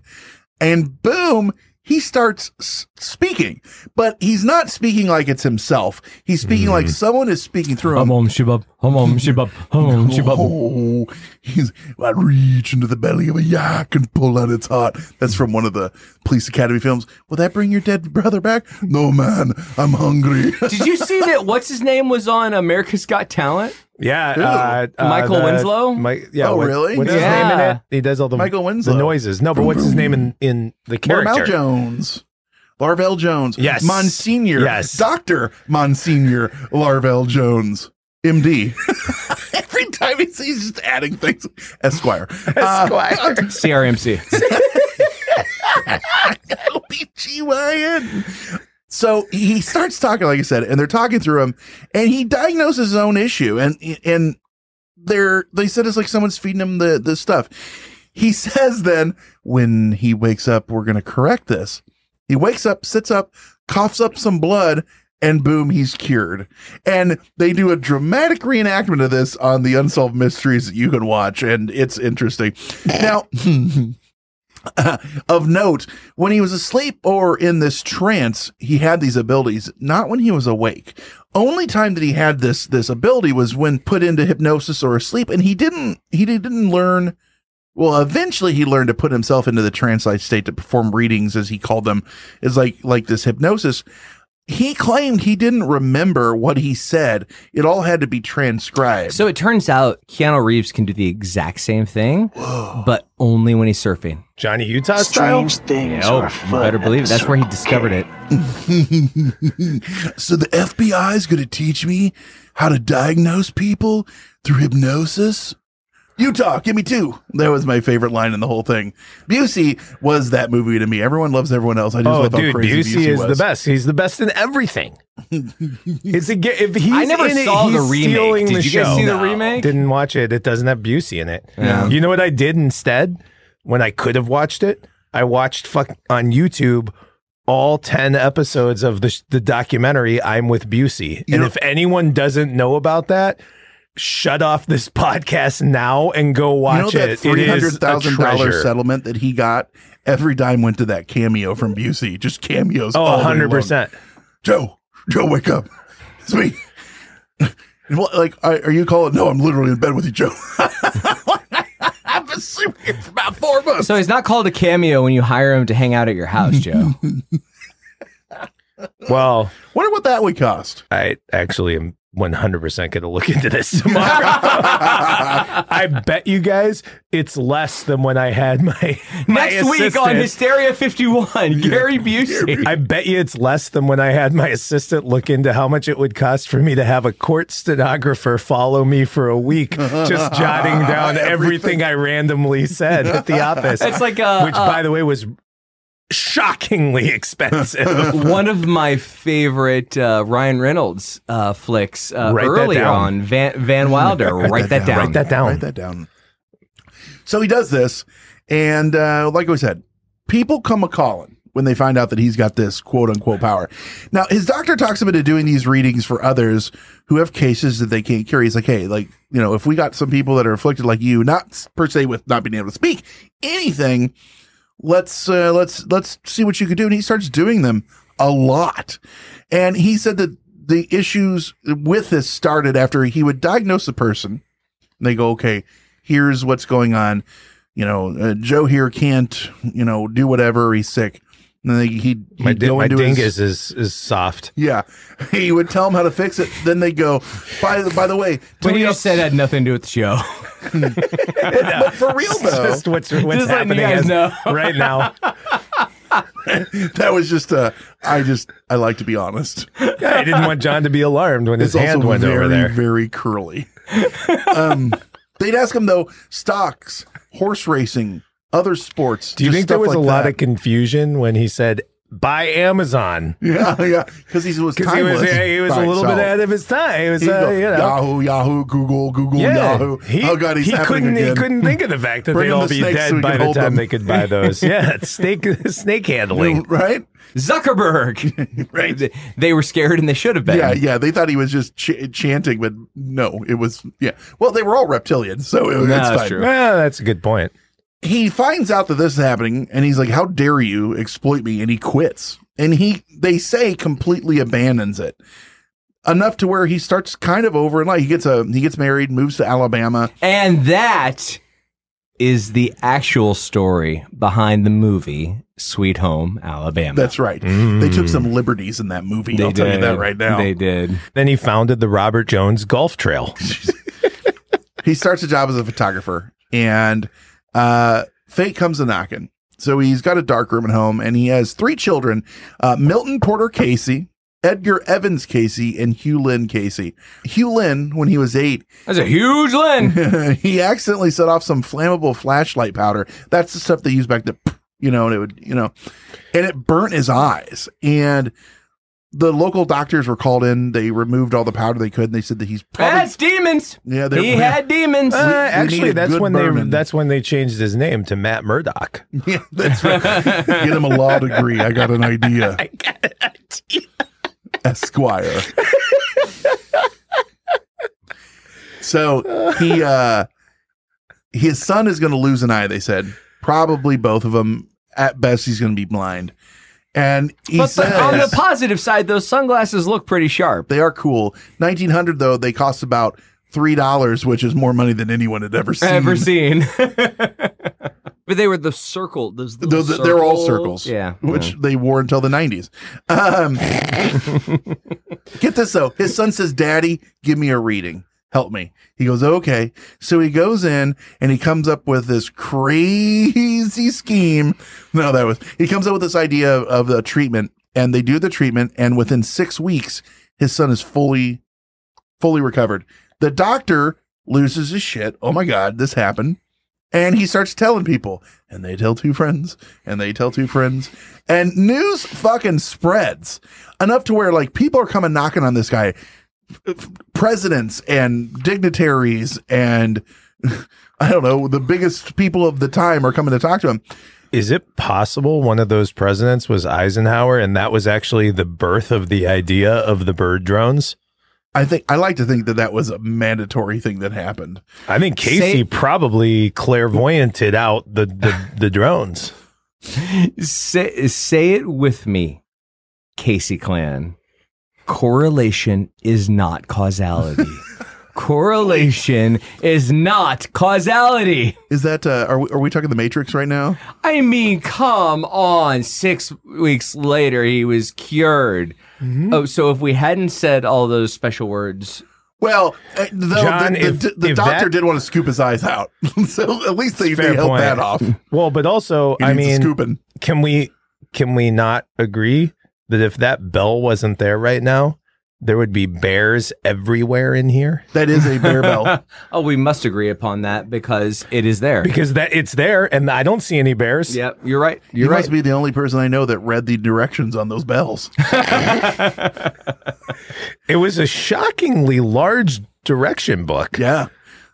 and boom he starts speaking but he's not speaking like it's himself he's speaking like someone is speaking through him Hum hum shibub, hum hum shibub, hum hum. Oh, he's I reach into the belly of a yak and pull out its heart. That's from one of the Police Academy films. Will that bring your dead brother back? No, man, I'm hungry. Did you see that? What's his name was on America's Got Talent? Yeah, Who? uh, uh, Michael the- Winslow? Mi- yeah, Oh, what- really? What's his Yeah. name in it? He does all the Michael Winslow. the noises. No, but what's his name in in the character? Larvell Jones. Larvell Jones. Yes. Monsignor. Yes. Dr. Monsignor Larvell Jones. MD. Every time he's, he's just adding things. Esquire. Esquire. CRMC. OBGYN. So he starts talking, like I said, and they're talking through him, and he diagnoses his own issue, and and they're they said it's like someone's feeding him the the stuff. He says then when he wakes up, we're gonna correct this. He wakes up, sits up, coughs up some blood, and boom, he's cured. And they do a dramatic reenactment of this on the Unsolved Mysteries that you can watch, and it's interesting. Now, of note, when he was asleep or in this trance, he had these abilities, not when he was awake. Only time that he had this this ability was when put into hypnosis or asleep, and he didn't he didn't learn well, eventually he learned to put himself into the trance-like state to perform readings, as he called them, is like like this hypnosis. He claimed he didn't remember what he said. It all had to be transcribed. So it turns out Keanu Reeves can do the exact same thing, but only when he's surfing. Johnny Utah style. Strange things Oh, you better believe it. That's where he discovered K. it. so the FBI is going to teach me how to diagnose people through hypnosis. Utah, give me two. That was my favorite line in the whole thing. Busey was that movie to me. Everyone loves everyone else. I just Oh, love how dude, crazy Busey, Busey is the best. He's the best in everything. it's a ge- if he's I never in it, saw the he's remake. stealing Did the you guys show. see the remake? Didn't watch it. It doesn't have Busey in it. Yeah. You know what I did instead? When I could have watched it, I watched fuck on YouTube all 10 episodes of the the documentary I'm with Busey. You and know- if anyone doesn't know about that, shut off this podcast now and go You watch know that it. three It hundred is a thousand dollar settlement that he got? Every dime went to that cameo from Busey. Just cameos. Oh, all 100%. Joe, Joe, wake up! It's me. What, like, are are you calling? No, I'm literally in bed with you, Joe. I've been sleeping here for about four months. So he's not called a cameo when you hire him to hang out at your house, Joe. Well, wonder what that would cost. I actually am 100% going to look into this tomorrow. I bet you guys it's less than when I had my, my Next week on Hysteria 51, Gary Busey. I bet you it's less than when I had my assistant look into how much it would cost for me to have a court stenographer follow me for a week, just jotting down everything I randomly said at the office. It's like, uh, which, uh, by the way, was shockingly expensive. One of my favorite uh, Ryan Reynolds uh, flicks uh, Write that earlier down. on, Van, Van Wilder. Write, that down. Write that down. Write that down. So he does this, and uh, like I said, people come a calling when they find out that he's got this quote unquote power. Now, his doctor talks him into doing these readings for others who have cases that they can't cure. He's like, hey, like, you know, if we got some people that are afflicted like you, not per se with not being able to speak anything, let's uh, let's let's see what you could do. And he starts doing them a lot. And he said that the issues with this started after he would diagnose a person. They go, okay, here's what's going on. You know, uh, Joe here can't, you know, do whatever. He's sick. And then they, he'd, my he'd di- go my into his- dingus is, is soft. yeah, he would tell them how to fix it. Then they go, by the by the way, What tell you me just said had nothing to do with the show. but for real though, just what's, what's Just letting you happening guys as- know. right now. that was just uh, I just I like to be honest. I didn't want John to be alarmed when his It's hand also went very, over there. very curly. um, they'd ask him though, stocks, horse racing, other sports. Do you think there was a lot that. of confusion when he said buy Amazon? Yeah, yeah, because he was Because he was, yeah, he was a little so bit ahead of his time. He was, uh, go, you know, Yahoo, Yahoo, Google, Google, yeah. Yahoo. He, oh God, he couldn't. again. He couldn't think of the fact that they'd all the be dead so by the time them. they could buy those. Yeah, snake snake handling. right? Zuckerberg. Right. They, they were scared and they should have been. Yeah, yeah. They thought he was just ch- chanting, but no, it was yeah. Well, they were all reptilians, so it, No, it's that's fine. true. Well, that's a good point. He finds out that this is happening and he's like how dare you exploit me? And he quits. And he they say completely abandons it. Enough to where he starts kind of over in life. He gets a he gets married moves to alabama. And that is the actual story behind the movie Sweet Home Alabama. that's right. Mm. They took some liberties in that movie. They i'll tell you that right now. They did. Then he founded the Robert Jones Golf Trail. he starts a job as a photographer and uh fate comes a knocking. So he's got a dark room at home and he has three children uh milton porter Cayce edgar evans Cayce and hugh lynn Cayce. Hugh lynn when he was eight That's a huge Lynn. he accidentally set off some flammable flashlight powder. That's the stuff they used back then you know and it would you know and it burnt his eyes. And the local doctors were called in they removed all the powder they could and they said that he's probably That's demons. yeah they're- He had demons. Uh, actually, need that's good when Berman. they that's when they changed his name to Matt Murdock. Yeah, that's right. Get him a law degree. I got an idea. I got an idea. Esquire. so he uh his son is going to lose an eye, they said. Probably both of them. At best, he's going to be blind. And he but says the, on the positive side, those sunglasses look pretty sharp. they are cool. 1900 though, they cost about $3, which is more money than anyone had ever seen. Ever seen? but they were the circle. Those Those- they're all circles. Yeah. which they wore until the 90s. Um, get this though. His son says, Daddy, give me a reading. Help me. He goes, okay. So he goes in and he comes up with this crazy scheme. No, that was, he comes up with this idea of, the treatment and they do the treatment. And within six weeks, his son is fully, fully recovered. The doctor loses his shit. Oh my God, this happened. And he starts telling people, and they tell two friends, and they tell two friends, and news fucking spreads enough to where like people are coming knocking on this guy, presidents and dignitaries and I don't know the biggest people of the time are coming to talk to him. Is it possible one of those presidents was Eisenhower and that was actually the birth of the idea of the bird drones? I think I like to think that that was a mandatory thing that happened. I think Cayce Say- probably clairvoyanted out the the, the drones. Say say it with me, Cayce Clan. Correlation is not causality. Correlation is not causality. Is that uh, are we, are we talking the Matrix right now? I mean, come on. Six weeks later, he was cured. Oh, so if we hadn't said all those special words, Well, uh, though John, the, the, if- the if doctor that- did want to scoop his eyes out, so at least they, they Fair held that off. Well, but also, He I mean, scooping. can we can we not agree that if that bell wasn't there right now, there would be bears everywhere in here? That is a bear bell. oh, we must agree upon that because it is there. Because that it's there, and I don't see any bears. Yep, you're right. You You're right. must be the only person I know that read the directions on those bells. It was a shockingly large direction book. Yeah,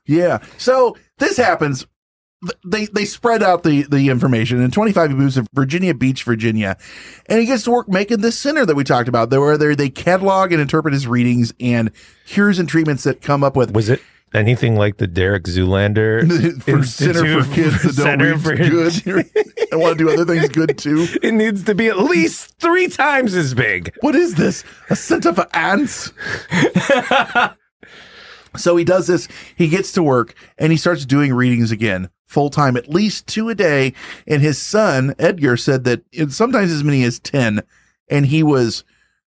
yeah. So this happens. Th- They they spread out the the information, and 25 he moves to Virginia Beach, Virginia, and he gets to work making this center that we talked about. There where they they catalog and interpret his readings and cures and treatments that come up with. Was it anything like the Derek Zoolander for Center for Kids that don't Center read for- good and want to do other things good too. It needs to be at least three times as big. What is this? A center for ants? so he does this. He gets to work and he starts doing readings again, full time, at least two a day. And his son, Edgar, said that sometimes as many as 10. And he was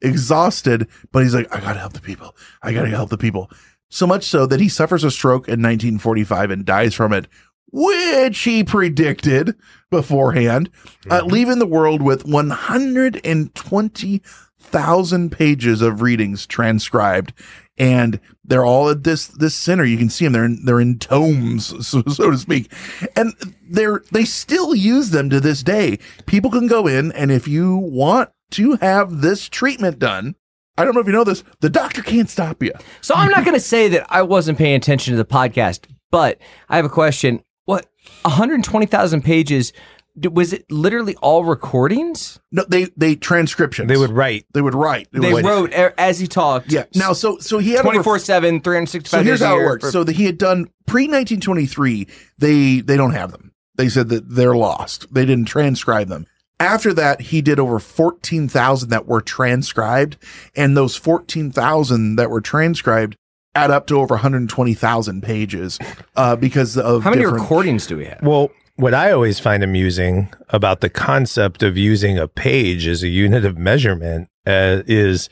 exhausted, but he's like, I got to help the people. I got to help the people. So much so that he suffers a stroke in 1945 and dies from it, which he predicted beforehand, uh, leaving the world with 120,000 pages of readings transcribed. And they're all at this this center. You can see them. They're in, they're in tomes, so, so to speak, and they're they still use them to this day. People can go in, and if you want to have this treatment done, I don't know if you know this, the doctor can't stop you. So I'm not going to say that I wasn't paying attention to the podcast, but I have a question. What 120,000 pages? D- Was it literally all recordings? No, they they transcriptions. They would write. They would write. It They was- wrote a- as he talked. Yeah. Now, so so he had over 24 7, 365 So here's how it works. for- So that he had done pre 1923, they they don't have them. They said that they're lost. They didn't transcribe them. After that, he did over 14,000 that were transcribed, and those 14,000 that were transcribed add up to over 120,000 pages uh, because of How many recordings do we have? Well, what I always find amusing about the concept of using a page as a unit of measurement uh, is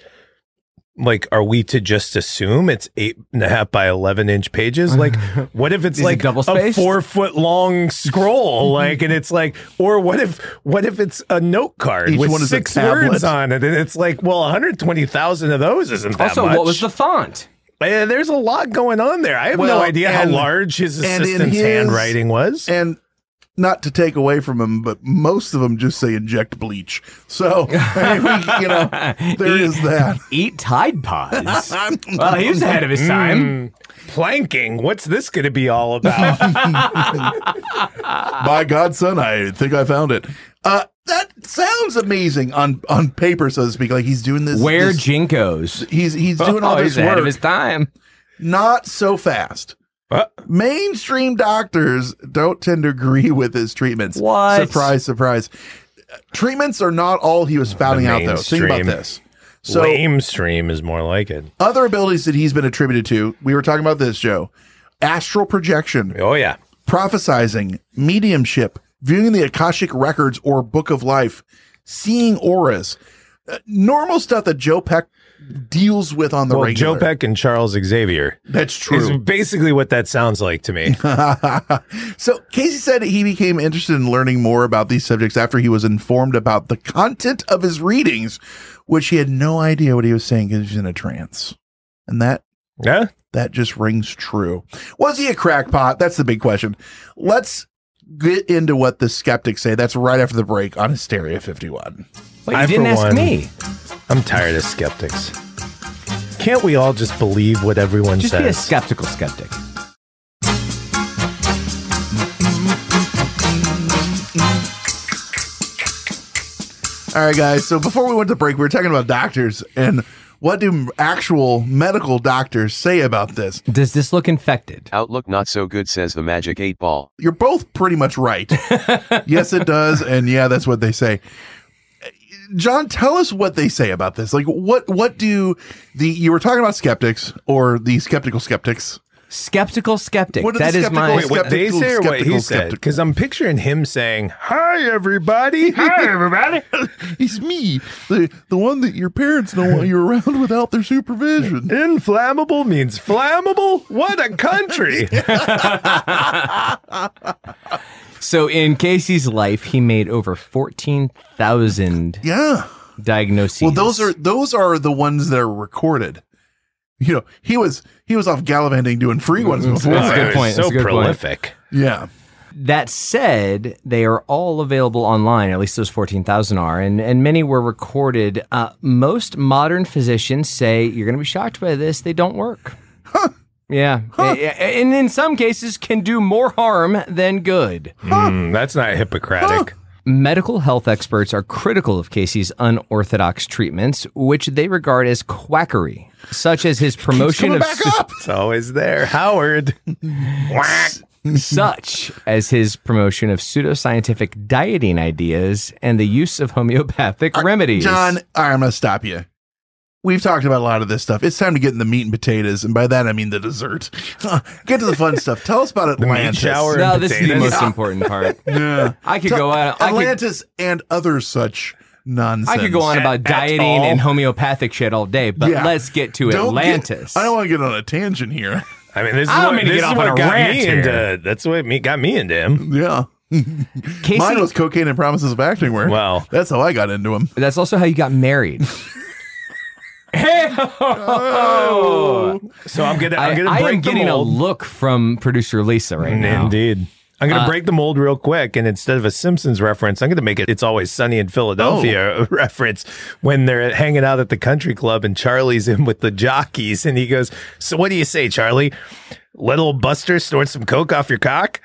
like, are we to just assume it's eight and a half by 11 inch pages? Like, what if it's Is it like double a four foot long scroll? like, and it's like, or what if, what if it's a note card Each with one six words on it? And it's like, well, 120,000 of those isn't that also, much. what was the font? Eh, there's a lot going on there. I have Well, no idea how large his assistant's his- handwriting was. And not to take away from him, but most of them just say inject bleach. So, I mean, we, you know, there is that. Eat Tide Pods. well, he was ahead of his time. Mm, planking. What's this going to be all about? By God, son, I think I found it. Uh, that sounds amazing on on paper, so to speak. Like he's doing this. Wear this- Jinkos. he's he's doing all oh, this he's ahead of his time. Not so fast. Uh, Mainstream doctors don't tend to agree with his treatments. What? Surprise, surprise. Treatments are not all he was spouting out, though. Think about this. So, Lame stream is more like it. other abilities that he's been attributed to, we were talking about this, Joe. Astral projection, Oh yeah. prophesizing, mediumship, viewing the Akashic records or book of life, seeing auras, uh, normal stuff that Joe Peck deals with on the Well, regular. Joe Peck and Charles Xavier That's true. is basically what that sounds like to me. so Cayce said he became interested in learning more about these subjects after he was informed about the content of his readings, which he had no idea what he was saying because he was in a trance. And that yeah. that just rings true. Was he a crackpot? That's the big question. Let's get into what the skeptics say. That's right after the break on Hysteria 51. Wait, you I, didn't ask one- me. I'm tired of skeptics. Can't we all just believe what everyone says? Just be a skeptical skeptic. All right, guys. So before we went to break, we were talking about doctors, and What do actual medical doctors say about this? Does this look infected? Outlook not so good, says the Magic 8 Ball. You're both pretty much right. yes, it does, and yeah, that's what they say. John, tell us what they say about this. Like, what what do the you were talking about skeptics or the skeptical skeptics? Skeptical skeptic. What are That the is my. skeptical- Wait, what they Skeptical, say or what he said? Because I'm picturing him saying, "Hi, everybody. Hi, everybody." It's me, the the one that your parents don't want you around without their supervision. Inflammable means flammable. What a country! So in Cayce's life, he made over fourteen thousand Yeah. diagnoses. Well, those are those are the ones that are recorded. You know, he was he was off gallivanting doing free ones before. that's a good point. So That's a good point. prolific. Yeah. That said, they are all available online. At least those fourteen thousand are, and and many were recorded. Uh, most modern physicians say you're going to be shocked by this. They don't work. Yeah, A- a- and in some cases can do more harm than good. Mm, that's not Hippocratic. Medical health experts are critical of Cayce's unorthodox treatments, which they regard as quackery, such as his promotion coming of back su- up. It's always there, Howard. such as his promotion of pseudoscientific dieting ideas and the use of homeopathic remedies. John, I'm going to stop you. We've talked about a lot of this stuff. It's time to get in the meat and potatoes, and by that I mean the dessert. get to the fun stuff. Tell us about meat Atlantis. shower. no, and this is the potatoes. most important part. Yeah. I could Tell- go on. I could, Atlantis and other such nonsense. I could go on about At- at dieting all. and homeopathic shit all day, but Yeah. let's get to Don't get- Atlantis. I don't want to get on a tangent here. I mean, this is I don't what, mean to this get is what got me here. into. That's what me got me into him. Yeah. Cayce, Mine was cocaine and promises of acting work. Well. that's how I got into him. that's also how you got married. hey, Oh. So I'm gonna I, I'm gonna I break am the getting a look from producer Lisa right now. Indeed. I'm going to Uh, break the mold real quick. And instead of a Simpsons reference, I'm going to make it It's Always Sunny in Philadelphia reference when they're hanging out at the country club and Charlie's in with the jockeys. And he goes, So what do you say, Charlie? Let old Buster snort some coke off your cock?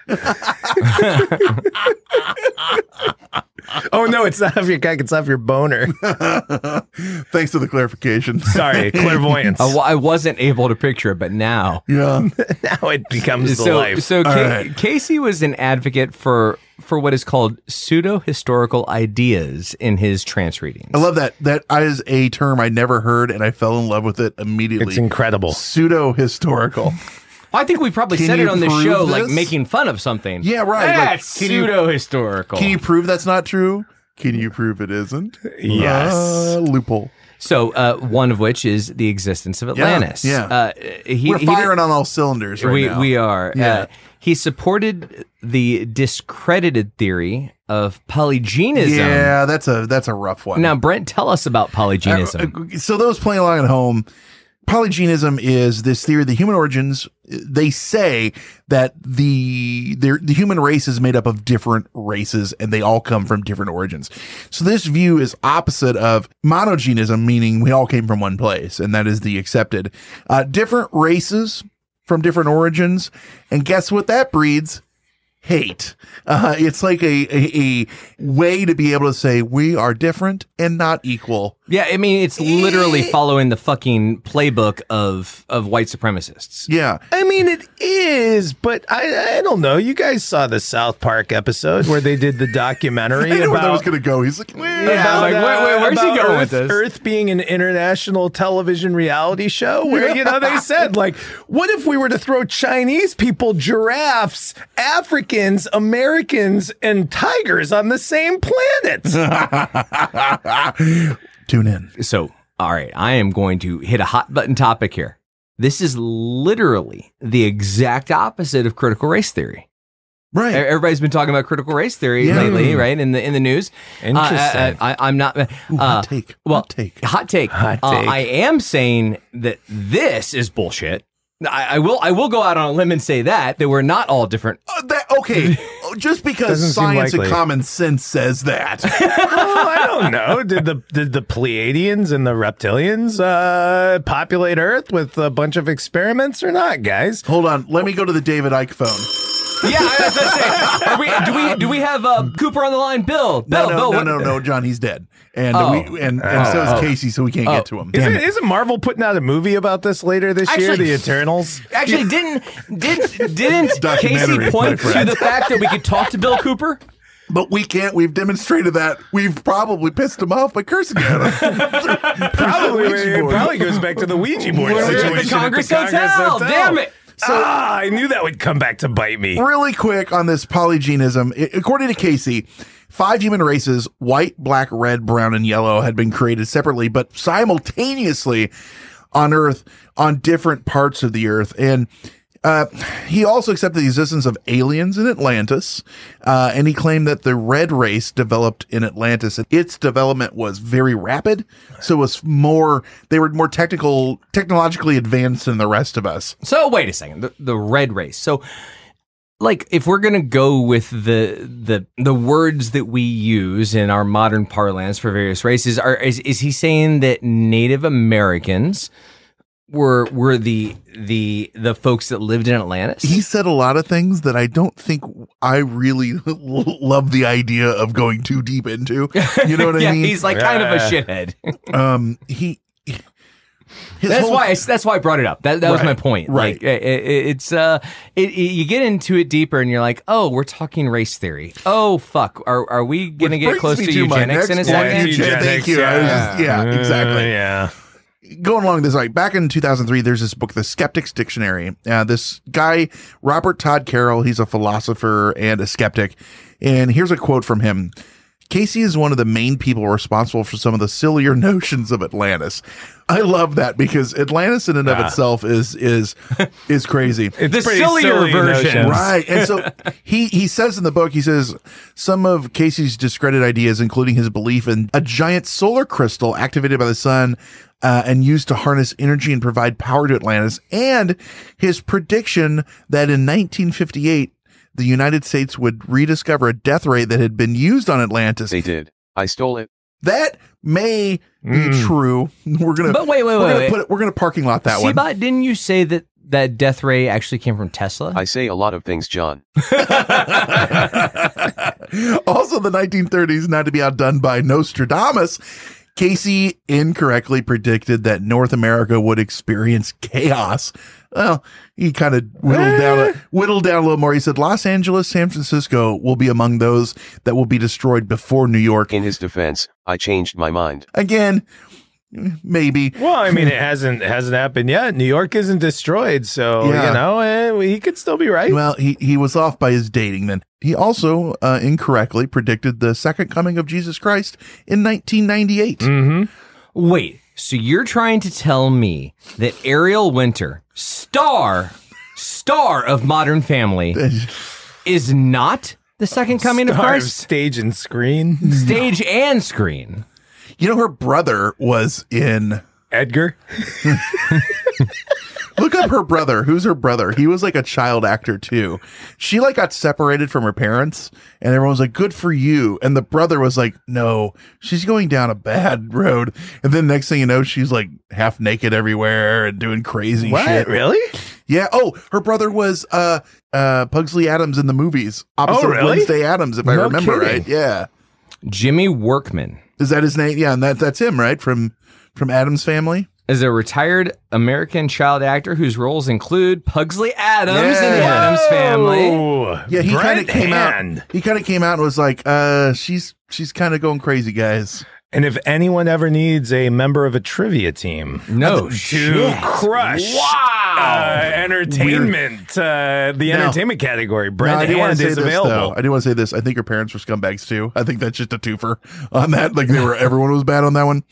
oh, no, it's not off your cock. It's off your boner. Thanks for the clarification. Sorry, clairvoyance. I, wa- I wasn't able to picture it, but now. yeah. now it becomes the so, life. so Ca- right. Cayce was an advocate for for what is called pseudo historical ideas in his trance readings. I love that. That is a term I never heard, and I fell in love with it immediately. it's incredible. Pseudo historical. I think we probably Can said it you on the prove show, like this? making fun of something. Yeah, right. Like, That's can you- pseudo historical. Can you prove that's not true? Can you prove it isn't? Yes. Uh, loophole. So, uh, one of which is the existence of Atlantis. yeah. Uh, he, We're he firing did- on all cylinders right we now. we are. Yeah. Uh, he supported the discredited theory of polygenism. Yeah, that's a that's a rough one. Now, Brent, tell us about polygenism. Uh, so those playing along at home, polygenism is this theory of the human origins. They say that the the human race is made up of different races and they all come from different origins. So this view is opposite of monogenism, meaning we all came from one place, and that is the accepted. Uh, different races from different origins, and guess what that breeds? Hate. Uh, it's like a, a, a way to be able to say we are different and not equal. yeah, I mean, it's literally following the fucking playbook of of white supremacists. Yeah. I mean, it is, but I I don't know. You guys saw the South Park episode where they did the documentary I know where about that was going to go. He's like, Yeah, I was like, wait, wait, where's he going Earth, with this? Earth being an international television reality show where, you know, they said, like, what if we were to throw Chinese people, giraffes, Africans, Americans, and tigers on the same planet? tune in. So, all right, I am going to hit a hot button topic here. This is literally the exact opposite of critical race theory. Right. Everybody's been talking about critical race theory Yeah. lately, right? In the in the news. Interesting. Uh, I, I, am not. Uh, Ooh, hot take. Well, Hot take. Hot take. Hot Uh, take. I am saying that this is bullshit. I, I will. I will go out on a limb and say that that we're not all different. Uh, that, okay, just because science and common sense says that. well, I don't know. Did the did the Pleiadians and the reptilians uh, populate Earth with a bunch of experiments or not, guys? Hold on, let me go to the David Icke phone. Yeah, I was gonna say, are we, do we do we have uh, Cooper on the line? Bill, Bill, no, no, Bill. no, what- no, no, John, he's dead, and Oh. we and, and so is Oh. Cayce, so we can't Oh. get to him. Isn't, it. isn't Marvel putting out a movie about this later this year? Actually- The Eternals. Actually, didn't did didn't Documentary, Cayce point my to friend. the fact that we could talk to Bill Cooper? But we can't. We've demonstrated that. We've probably pissed him off by cursing at him. Probably, Ouija it board. probably goes back to the Ouija board We're at the situation Congress Hotel. Damn it. Ah, I knew that would come back to bite me. really quick on this polygenism. According to Cayce, five human races, white, black, red, brown, and yellow, had been created separately, but simultaneously on Earth, on different parts of the Earth. And uh, he also accepted the existence of aliens in Atlantis, uh, and he claimed that the red race developed in Atlantis. And Its development was very rapid, so it was more. They were more technical, technologically advanced than the rest of us. So wait a second. The, the red race. So like if we're gonna go with the the the words that we use in our modern parlance for various races, are is, is he saying that Native Americans were were the the the folks that lived in Atlantis? he said a lot of things that I don't think I really love the idea of going too deep into. You know what I mean? he's like kind of a Yeah. shithead. um, he. His That's whole- why I, that's why I brought it up. That that was my point. right. Like it, it- it's uh, it, it- you get into it deeper, and you're like, oh, we're talking race theory. Oh fuck, are are we gonna Which get brings close to to my eugenics in a next second? point. Thank you. I was just- yeah, Uh, exactly. yeah. Going along this like back in 2003 there's this book the skeptics dictionary. Uh, this guy robert todd carroll he's a philosopher and a skeptic. And here's a quote from him Cayce is one of the main people responsible for some of the sillier notions of atlantis i love that because atlantis in and of Ah. itself is is is crazy It's The sillier silly version. Right. And so he he says in the book, he says some of Cayce's discredited ideas, including his belief in a giant solar crystal activated by the sun uh, and used to harness energy and provide power to Atlantis, and his prediction that in 1958 the United States would rediscover a death ray that had been used on Atlantis. They did. I stole it. That may be Mm. true. We're gonna But wait, wait, we're wait, gonna wait. put it, we're gonna parking lot that one. Seabot, didn't you say that that death ray actually came from Tesla? I say a lot of things, John. also, the 1930s, not to be outdone by Nostradamus, Cayce incorrectly predicted that North America would experience chaos. Well, he kind of whittled down, a, whittled down a little more. He said Los Angeles, San Francisco will be among those that will be destroyed before New York. In his defense, I changed my mind. Again, maybe. Well, I mean, it hasn't it hasn't happened yet. New York isn't destroyed, so Yeah. you know eh, he could still be right. Well, he, he was off by his dating then. He also uh, incorrectly predicted the second coming of Jesus Christ in 1998. mm-hmm. Wait, so you're trying to tell me that Ariel Winter, star, star of Modern Family, is not the second coming of Star of Christ? stage and screen. Stage and screen. You know, her brother was in. Edgar. Look up her brother. Who's her brother? He was like a child actor too. She like got separated from her parents, and everyone was like, "Good for you." And the brother was like, "No, she's going down a bad road." And then next thing you know, she's like half naked everywhere and doing crazy What? shit. Really? Yeah. Oh, her brother was uh uh Pugsley Addams in the movies. Opposite Oh, of really? Wednesday Addams, if I remember kidding. right. Yeah. Jimmy Workman Is that his name? Yeah, and that that's him, right? From from Addams family. is a retired American child actor whose roles include Pugsley Addams in the Yeah. Addams Family. Oh, Yeah, he kind of came Hand. out. He kind of came out and was like, "Uh, she's she's kind of going crazy, guys." And if anyone ever needs a member of a trivia team No to shit. crush Wow. uh, entertainment, uh, the Now- entertainment category, No, Brent I do want Hand to say is this available. though. I do want to say this. I think her parents were scumbags too. I think that's just a twofer on that. Like they were, everyone was bad on that one.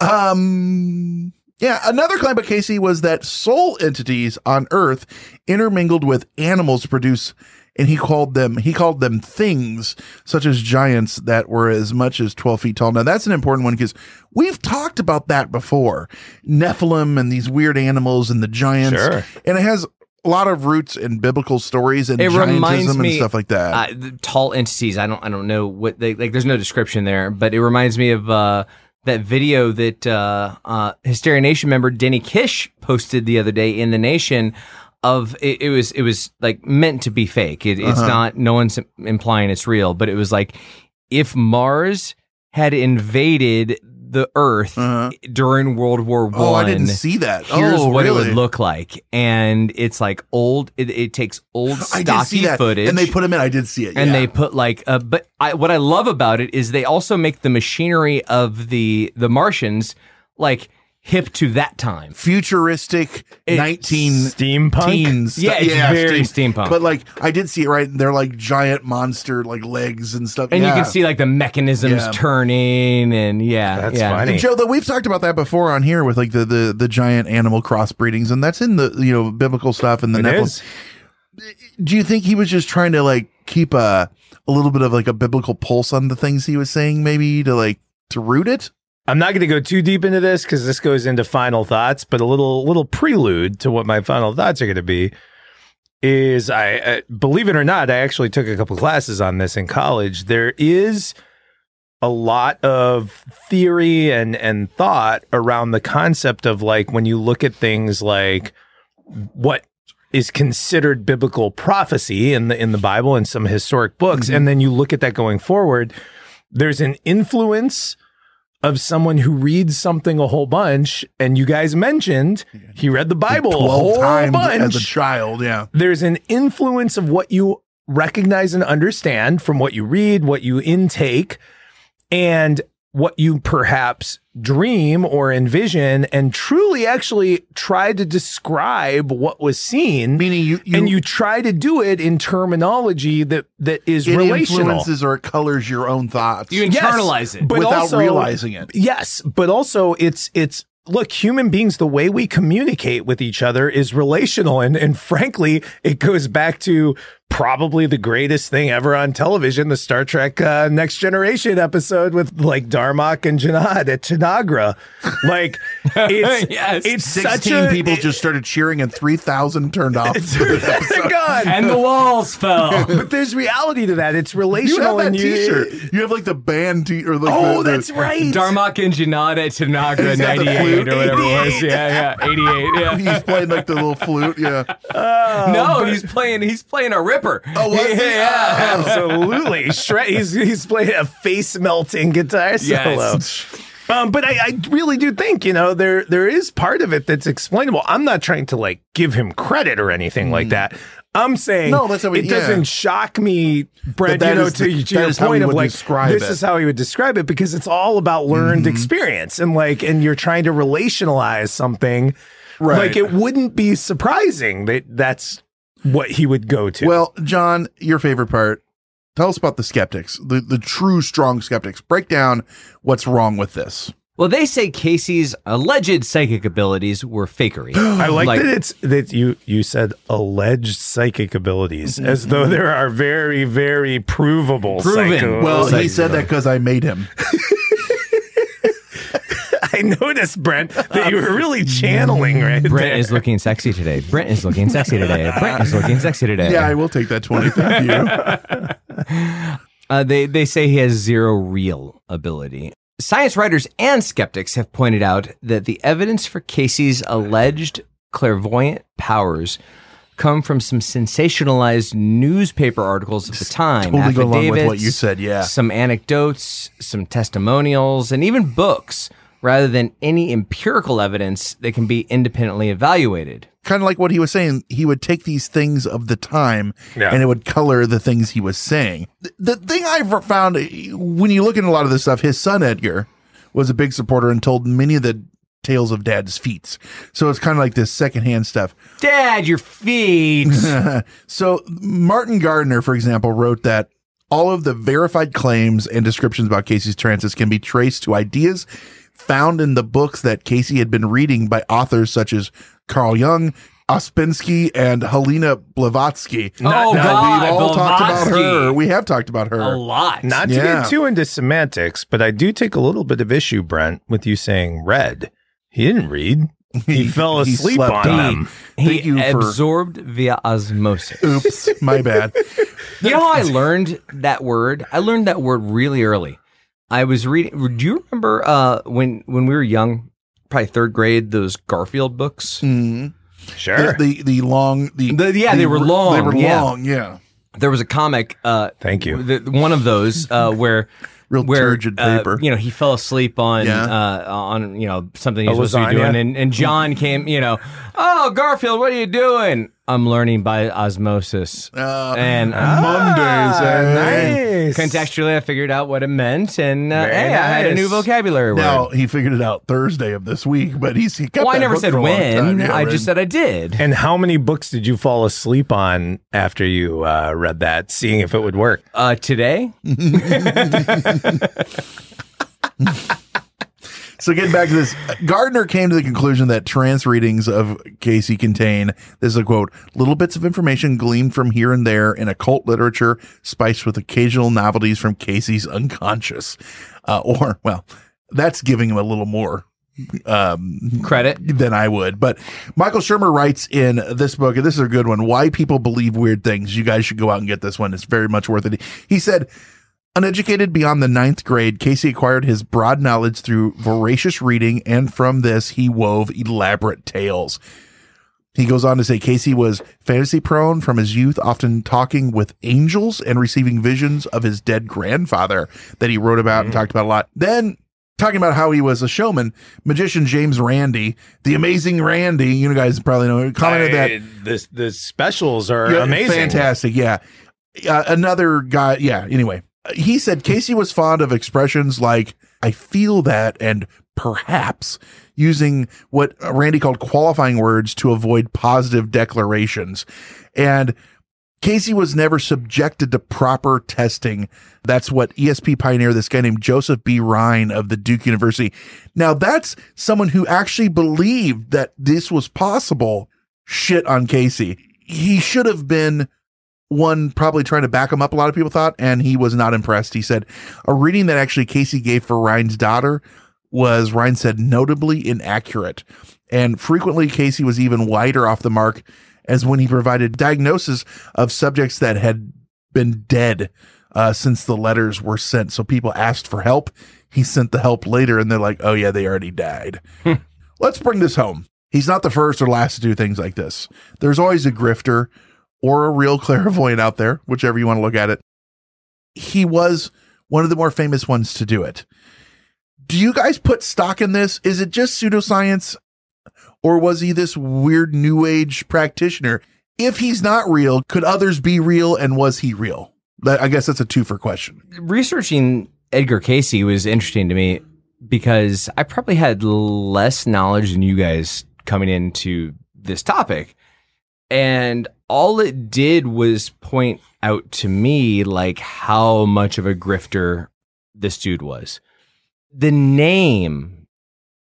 Um. Yeah, another claim by Cayce was that soul entities on Earth intermingled with animals to produce, and he called them he called them things such as giants that were as much as twelve feet tall. Now that's an important one because we've talked about that before, Nephilim and these weird animals and the giants, Sure. and it has a lot of roots in biblical stories and It giantism me and stuff like that. Uh, tall entities. I don't. I don't know what they like. There's no description there, but it reminds me of uh, that video that uh, uh, Hysteria Nation member Denny Kish posted the other day in the Nation of it, it was it was like meant to be fake. It, It's Uh-huh. not. No one's implying it's real, but it was like if Mars had invaded the Earth during World War One. Uh-huh. Oh, I didn't see that. Here's Oh, what it would look like, and it's like old. It, it takes old I did stocky footage, and they put him in. I did see it, and yeah. they put like uh, but I, what I love about it is they also make the machinery of the the Martians like hip to that time. futuristic It's nineteen steampunk? teens. Yeah, it's very steampunk. But like, I did see it right. They're like giant monster like legs and stuff. And Yeah. you can see like the mechanisms Yeah. turning and yeah, That's yeah. funny. Joe, though we've talked about that before on here with like the the the giant animal crossbreedings, and that's in the you know biblical stuff and the It Nephilim. is. Do you think he was just trying to like keep a a little bit of like a biblical pulse on the things he was saying, maybe to like to root it? I'm not going to go too deep into this because this goes into final thoughts, but a little little prelude to what my final thoughts are going to be is I uh, believe it or not, I actually took a couple classes on this in college. There is a lot of theory and and thought around the concept of like when you look at things like what is considered biblical prophecy in the in the Bible and some historic books and then you look at that going forward there's an influence of someone who reads something a whole bunch and you guys mentioned he read the Bible a whole bunch as a child. Yeah, there's an influence of what you recognize and understand from what you read, what you intake, and what you perhaps dream or envision and truly actually try to describe what was seen. meaning you, you and you try to do it in terminology that that is it relational. influences or it colors your own thoughts. You internalize it. but without also- realizing it. Yes, but also it's it's look, human beings, the way we communicate with each other is relational, and and frankly, it goes back to probably the greatest thing ever on television, the Star Trek uh, Next Generation episode with like Darmok and Jalad at Tanagra. Like it's Yes. it's such Sixteen a people just started cheering, and three thousand turned off. God. and the walls fell. but there's reality to that. It's relational. you have relational, that and you. T-shirt. You have like the band T or like Oh, the, the- that's right. Darmok and Janada at Tanagra He's got the 98 or whatever it was. Yeah, yeah, 88. Yeah. He's playing like the little flute. Yeah. no, he's playing he's playing a ripper. Oh, was he? Yeah, absolutely. Shred, he's he's playing a face melting guitar solo. Um, but I, I really do think you know there there is part of it that's explainable. I'm not trying to like give him credit or anything like that. I'm saying. No, that's not what- it doesn't shock me, Brent. that You know, to, the- to your how point of like this it. is how he would describe it because it's all about learned experience and like and you're trying to relationalize something. Right. Like it wouldn't be surprising that that's what he would go to. Well, John, your favorite part. Tell us about the skeptics, the the true strong skeptics. Break down what's wrong with this. Well, they say Cayce's alleged psychic abilities were fakery. I like, that it's that you you said alleged psychic abilities mm-hmm. as though there are very very provable. Proven. psycho- Well, he said that because I made him. I noticed, Brent, that you were really channeling right Brent there. is looking sexy today. Brent is looking sexy today. Brent is looking sexy today. Yeah, I will take that twenty. Thank you. Uh, they they say he has zero real ability. Science writers and skeptics have pointed out that the evidence for Cayce's alleged clairvoyant powers come from some sensationalized newspaper articles of the time, Totally go along with what you said, yeah. some anecdotes, some testimonials, and even books, rather than any empirical evidence that can be independently evaluated. kind of like what he was saying. He would take these things of the time Yeah. and it would color the things he was saying. The, the thing I've found when you look at a lot of this stuff, his son Edgar was a big supporter and told many of the tales of dad's feats. So it's kind of like this secondhand stuff. Dad, your feet. so Martin Gardner, for example, wrote that all of the verified claims and descriptions about Cayce's trances can be traced to ideas found in the books that Cayce had been reading by authors such as Carl Jung, Ouspensky, and Helena Blavatsky. Oh, God, we've all talked about her. We have talked about her. A lot. Not to Yeah. get too into semantics, but I do take a little bit of issue, Brent, with you saying read. He didn't read. He, fell asleep slept on on them. He Thank you for- absorbed via osmosis. Oops, my bad. You know how I learned that word? I learned that word really early. I was reading. Do you remember uh, when when we were young, probably third grade, those Garfield books? Mm. Sure. The the, the long the, The- yeah, the they were long. They were yeah. long. Yeah. There was a comic. Uh, Thank you. The, one of those uh, where. Real where, turgid uh, paper. you know, he fell asleep on Yeah. uh, on you know something he was supposed to be doing, and, and John came. You know, oh Garfield, what are you doing? I'm learning by osmosis. Uh, and Mondays. eh? nice. contextually, I figured out what it meant, and uh, Very hey, I had a new nice. vocabulary Now word. he figured it out Thursday of this week, but he's he kept Well, I never said for a long when. Yeah, I right. just said I did. And how many books did you fall asleep on after you uh, read that, seeing if it would work? Uh, today, So getting back to this, Gardner came to the conclusion that trance readings of Cayce contain, this is a quote, little bits of information gleaned from here and there in occult literature, spiced with occasional novelties from Cayce's unconscious. Uh, or, well, that's giving him a little more um, credit. than I would. But Michael Shermer writes in this book, and this is a good one, Why People Believe Weird Things. You guys should go out and get this one. It's very much worth it. He said, Uneducated beyond the ninth grade, Cayce acquired his broad knowledge through voracious reading, and from this, he wove elaborate tales. He goes on to say Cayce was fantasy prone from his youth, often talking with angels and receiving visions of his dead grandfather that he wrote about and talked about a lot. Then, talking about how he was a showman, magician James Randi, the amazing Randi, you guys probably know, commented that the, the specials are yeah, amazing. Fantastic. Yeah. Uh, another guy. Yeah. Anyway, he said Cayce was fond of expressions like, I feel that, and perhaps using what Randi called qualifying words to avoid positive declarations. And Cayce was never subjected to proper testing. That's what ESP pioneer, this guy named Joseph B. Rhine of the Duke University. Now, that's someone who actually believed that this was possible. Shit on Cayce. He should have been one probably trying to back him up, a lot of people thought, and he was not impressed. He said a reading that actually Cayce gave for Rhine's daughter was, Rhine said, notably inaccurate. And frequently, Cayce was even wider off the mark as when he provided diagnosis of subjects that had been dead uh, since the letters were sent. So people asked for help. He sent the help later, and they're like, oh, yeah, they already died. Let's bring this home. He's not the first or last to do things like this. There's always a grifter or a real clairvoyant out there, whichever you want to look at it. He was one of the more famous ones to do it. Do you guys put stock in this? Is it just pseudoscience? Or was he this weird new age practitioner? If he's not real, could others be real and was he real? I guess that's a two for question. researching Edgar Cayce was interesting to me because I probably had less knowledge than you guys coming into this topic. And all it did was point out to me like how much of a grifter this dude was. The name,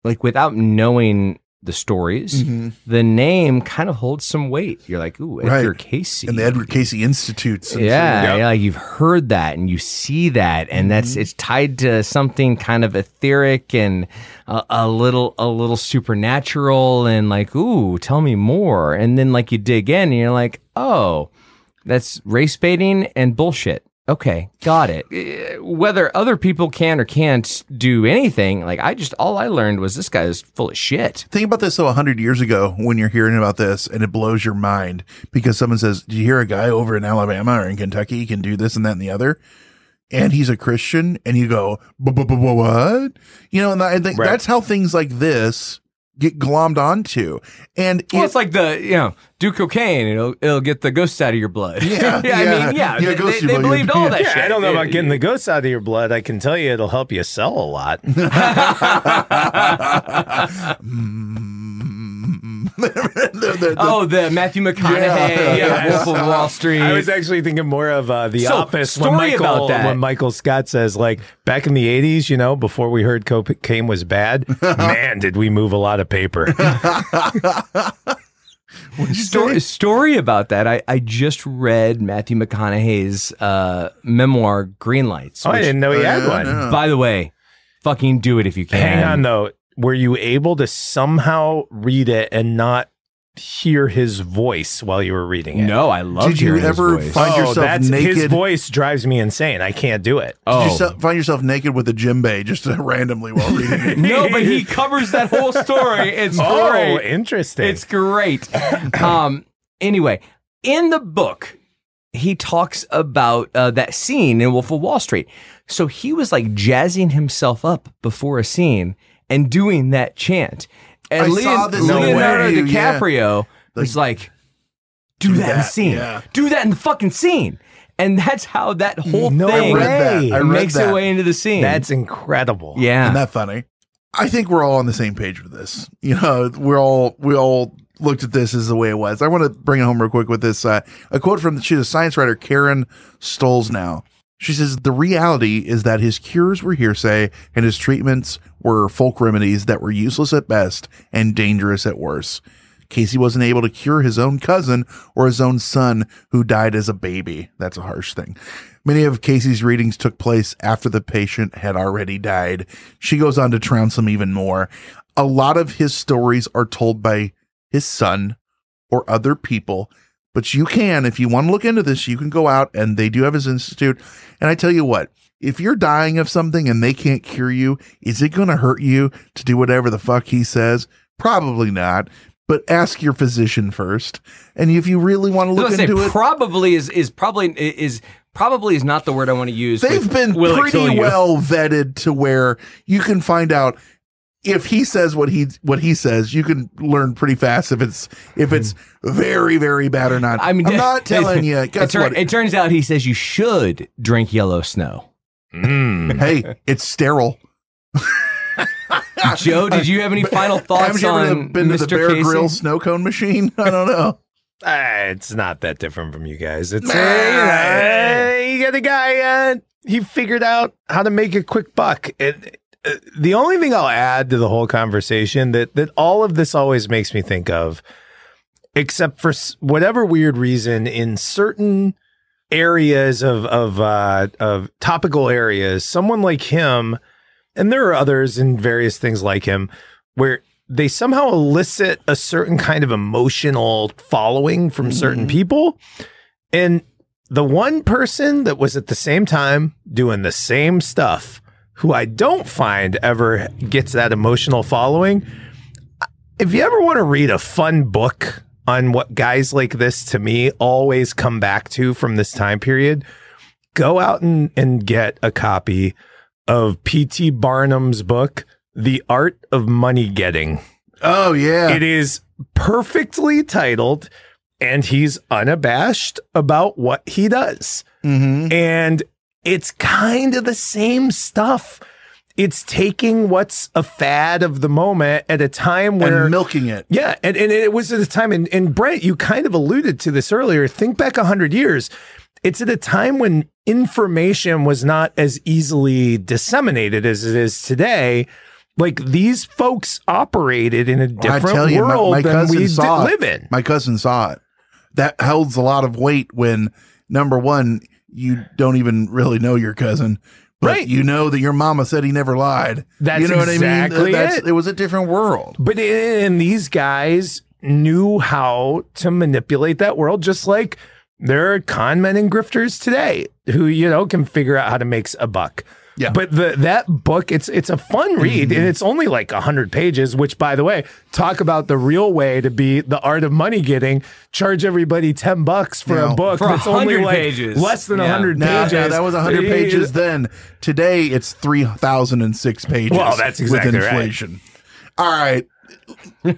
like without knowing the stories, Mhm. the name kind of holds some weight. You're like, ooh, Edgar Right. Cayce. And the Edward Cayce Institute. and Yeah, yeah, like you've heard that and you see that, and that's it's tied to something kind of etheric and a, a little a little supernatural, and like, ooh, tell me more. And then like you dig in, and you're like, oh, that's race baiting and bullshit. Okay, got it. Eh, Whether other people can or can't do anything, like I just all I learned was this guy is full of shit. Think about this though, 100 years ago when you're hearing about this and it blows your mind because someone says, Do you hear a guy over in Alabama or in Kentucky can do this and that and the other? And he's a Christian, and you go, "Bu- bu- bu- bu- What? You know, and I think Right. that's how things like this get glommed onto. And Well, it- it's like the you know do cocaine, it'll it'll get the ghosts out of your blood. Yeah, I yeah. mean, yeah, Yeah, they, ghosts they, your blood, believed yeah. all that Yeah, shit. I don't know about getting the ghosts out of your blood. I can tell you it'll help you sell a lot. Mm. the- the- Oh, the Matthew McConaughey, Yeah, yeah, yeah. Wolf of Wall Street. I was actually thinking more of uh, The So, Office when story Michael about that. when Michael Scott says like back in the '80s, you know, before we heard cocaine was bad, man, did we move a lot of paper. story, story about that. I, I just read Matthew McConaughey's uh, memoir, Green Lights. Oh, I didn't know he had Uh, one. no. By the way, fucking do it if you can. Hang on though, were you able to somehow read it and not hear his voice while you were reading it. No, I love Did you hearing his ever voice. find oh, yourself that's, His voice drives me insane. I can't do it. Oh. You se- find yourself naked with a djembe just randomly while reading it? no, but he covers that whole story. It's Oh, great. interesting. It's great. Um, anyway, in the book, he talks about uh, that scene in Wolf of Wall Street. So he was like jazzing himself up before a scene and doing that chant. And I saw Leon- this No Leonardo way. Yeah. DiCaprio was like, do, that, in the that, scene. yeah. Do that in the fucking scene. And that's how that whole No thing way. I read that. I read makes that. its way into the scene. That's incredible. yeah. Isn't that funny? I think we're all on the same page with this. You know, we're all we all looked at this as the way it was. I want to bring it home real quick with this uh, a quote from she's a science writer Karen Stollznow. She says the reality is that his cures were hearsay and his treatments were folk remedies that were useless at best and dangerous at worst. Cayce wasn't able to cure his own cousin or his own son who died as a baby. That's a harsh thing. Many of Cayce's readings took place after the patient had already died. She goes on to trounce him even more. A lot of his stories are told by his son or other people, but you can, if you want to look into this, you can go out and they do have his institute. And I tell you what, if you're dying of something and they can't cure you, is it going to hurt you to do whatever the fuck he says? Probably not. But ask your physician first. And if you really want to look into it, probably is is probably is probably is not the word I want to use. they've been will pretty well vetted to where you can find out if he says what he what he says you can learn pretty fast if it's if it's very very bad or not I mean, i'm not telling you It, guess tur- what it turns out he says you should drink yellow snow. Mm. hey it's sterile Joe, did you have any final haven't thoughts you ever on been to the bear Cayce? grill snow cone machine i don't know Ah, it's not that different from you guys. It's uh, you, know, uh, you got a guy. Uh, he figured out how to make a quick buck. It, uh, the only thing I'll add to the whole conversation that that all of this always makes me think of, except for whatever weird reason, in certain areas of of uh, of topical areas, someone like him, and there are others in various things like him, where they somehow elicit a certain kind of emotional following from certain people. And the one person that was at the same time doing the same stuff, who I don't find ever gets that emotional following. If you ever want to read a fun book on what guys like this to me always come back to from this time period, go out and, and get a copy of P.T. Barnum's book, The Art of Money Getting. oh yeah It is perfectly titled, and he's unabashed about what he does. mm-hmm. And it's kind of the same stuff. It's taking what's a fad of the moment at a time where and milking it yeah, and, and it was at a time, and, and Brent, you kind of alluded to this earlier. Think back 100 years. It's at a time when information was not as easily disseminated as it is today. Like these folks operated in a different tell you, world my, than we live in. My cousin saw it. That holds a lot of weight when number one, you don't even really know your cousin, but Right. you know that your mama said he never lied. That's you know what I mean? That's, it. it was a different world. But and these guys knew how to manipulate that world, just like there are con men and grifters today who you know can figure out how to make a buck. Yeah. But the that book, it's it's a fun read, and it's only like hundred pages. Which, by the way, talk about the real way to be the art of money getting. Charge everybody ten bucks for No. a book For that's only 100 like pages. less than Yeah. hundred Now, pages. now, that was 100 Eh, pages then. Today, it's 3,006 pages. Well, that's exactly with right. inflation. All right.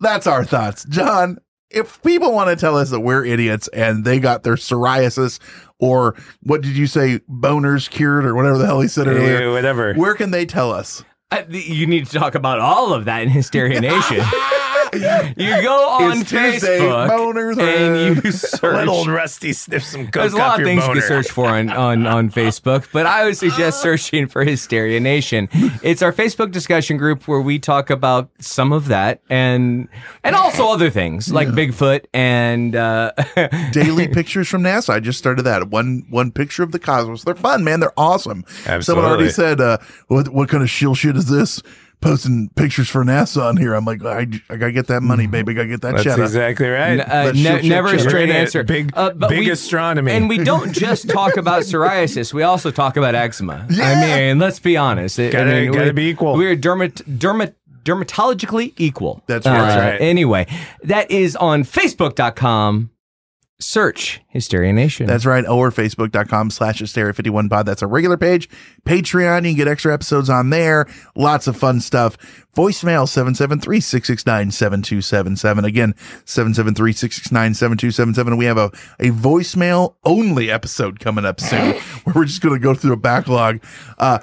that's our thoughts. John, if people want to tell us that we're idiots and they got their psoriasis or what did you say, boners cured or whatever the hell he said earlier, whatever. where can they tell us? I- you need to talk about all of that in Hysteria Nation. you go on It's Tuesday, Facebook boners and you search. Let old Rusty sniff some coke There's a lot of your things you can search for on, on, on Facebook, but I would suggest searching for Hysteria Nation. It's our Facebook discussion group where we talk about some of that and and also other things like Bigfoot and uh, Daily pictures from NASA. I just started that. One one picture of the cosmos. They're fun, man. They're awesome. Someone already said, uh, what what kind of shill shit is this? Posting pictures for NASA on here. I'm like, I, I gotta get that money, baby. I gotta get that That's cheddar. exactly right. N- uh, Let's ne- shoot, shoot, never a straight Right. answer. Big- Uh, but big we- astronomy. And we don't just talk about psoriasis. We also talk about eczema. Yeah. I mean, let's be honest. I- I Gotta- mean, gotta we- be equal. We're dermat, dermat, dermatologically equal. That's right. That's right. Anyway, that is on Facebook.com. Search Hysteria Nation. That's right. Or facebook.com slash hysteria51 pod. That's a regular page. Patreon, you can get extra episodes on there. Lots of fun stuff. Voicemail 773 669 7277. Again, 773 669 7277. We have a, a voicemail only episode coming up soon where we're just going to go through a backlog. Uh,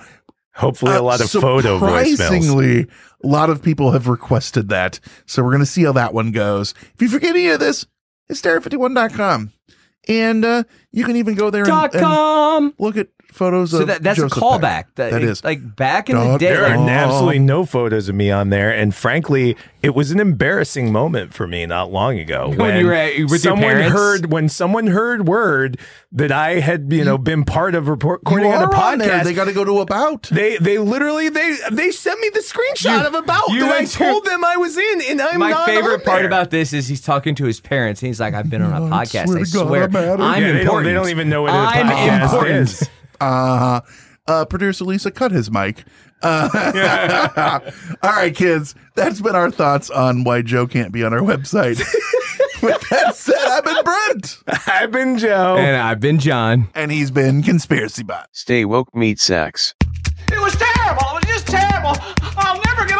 Hopefully, a uh, lot of photo voicemails. Surprisingly, a lot of people have requested that. So we're going to see how that one goes. If you forget any of this, hysteria51.com. And uh, you can even go there and, and look at photos So of that, that's Joseph a callback. Beck. That, that is. like back in the day. There like- are Oh. absolutely no photos of me on there, and frankly, it was an embarrassing moment for me not long ago When you were at- with someone parents? heard when someone heard word that I had you know been part of report- recording You on a are on there. podcast. They got to go to about. They they literally they they sent me the screenshot You- of about you that I enter- told them I was in, and I'm My not favorite on part there. about this is he's talking to his parents, and he's like, "I've been on a podcast. swear I swear, I'm. I'm Yeah, they don't- important. they don't even know what a I'm podcast important. is. Uh, uh, producer Lisa cut his mic. Uh, all right, kids. That's been our thoughts on why Joe can't be on our website. With that said, I've been Brent, I've been Joe. And I've been John. and he's been Conspiracy Bot. Stay woke, meat sacks. It was terrible. It was just terrible. I'll never get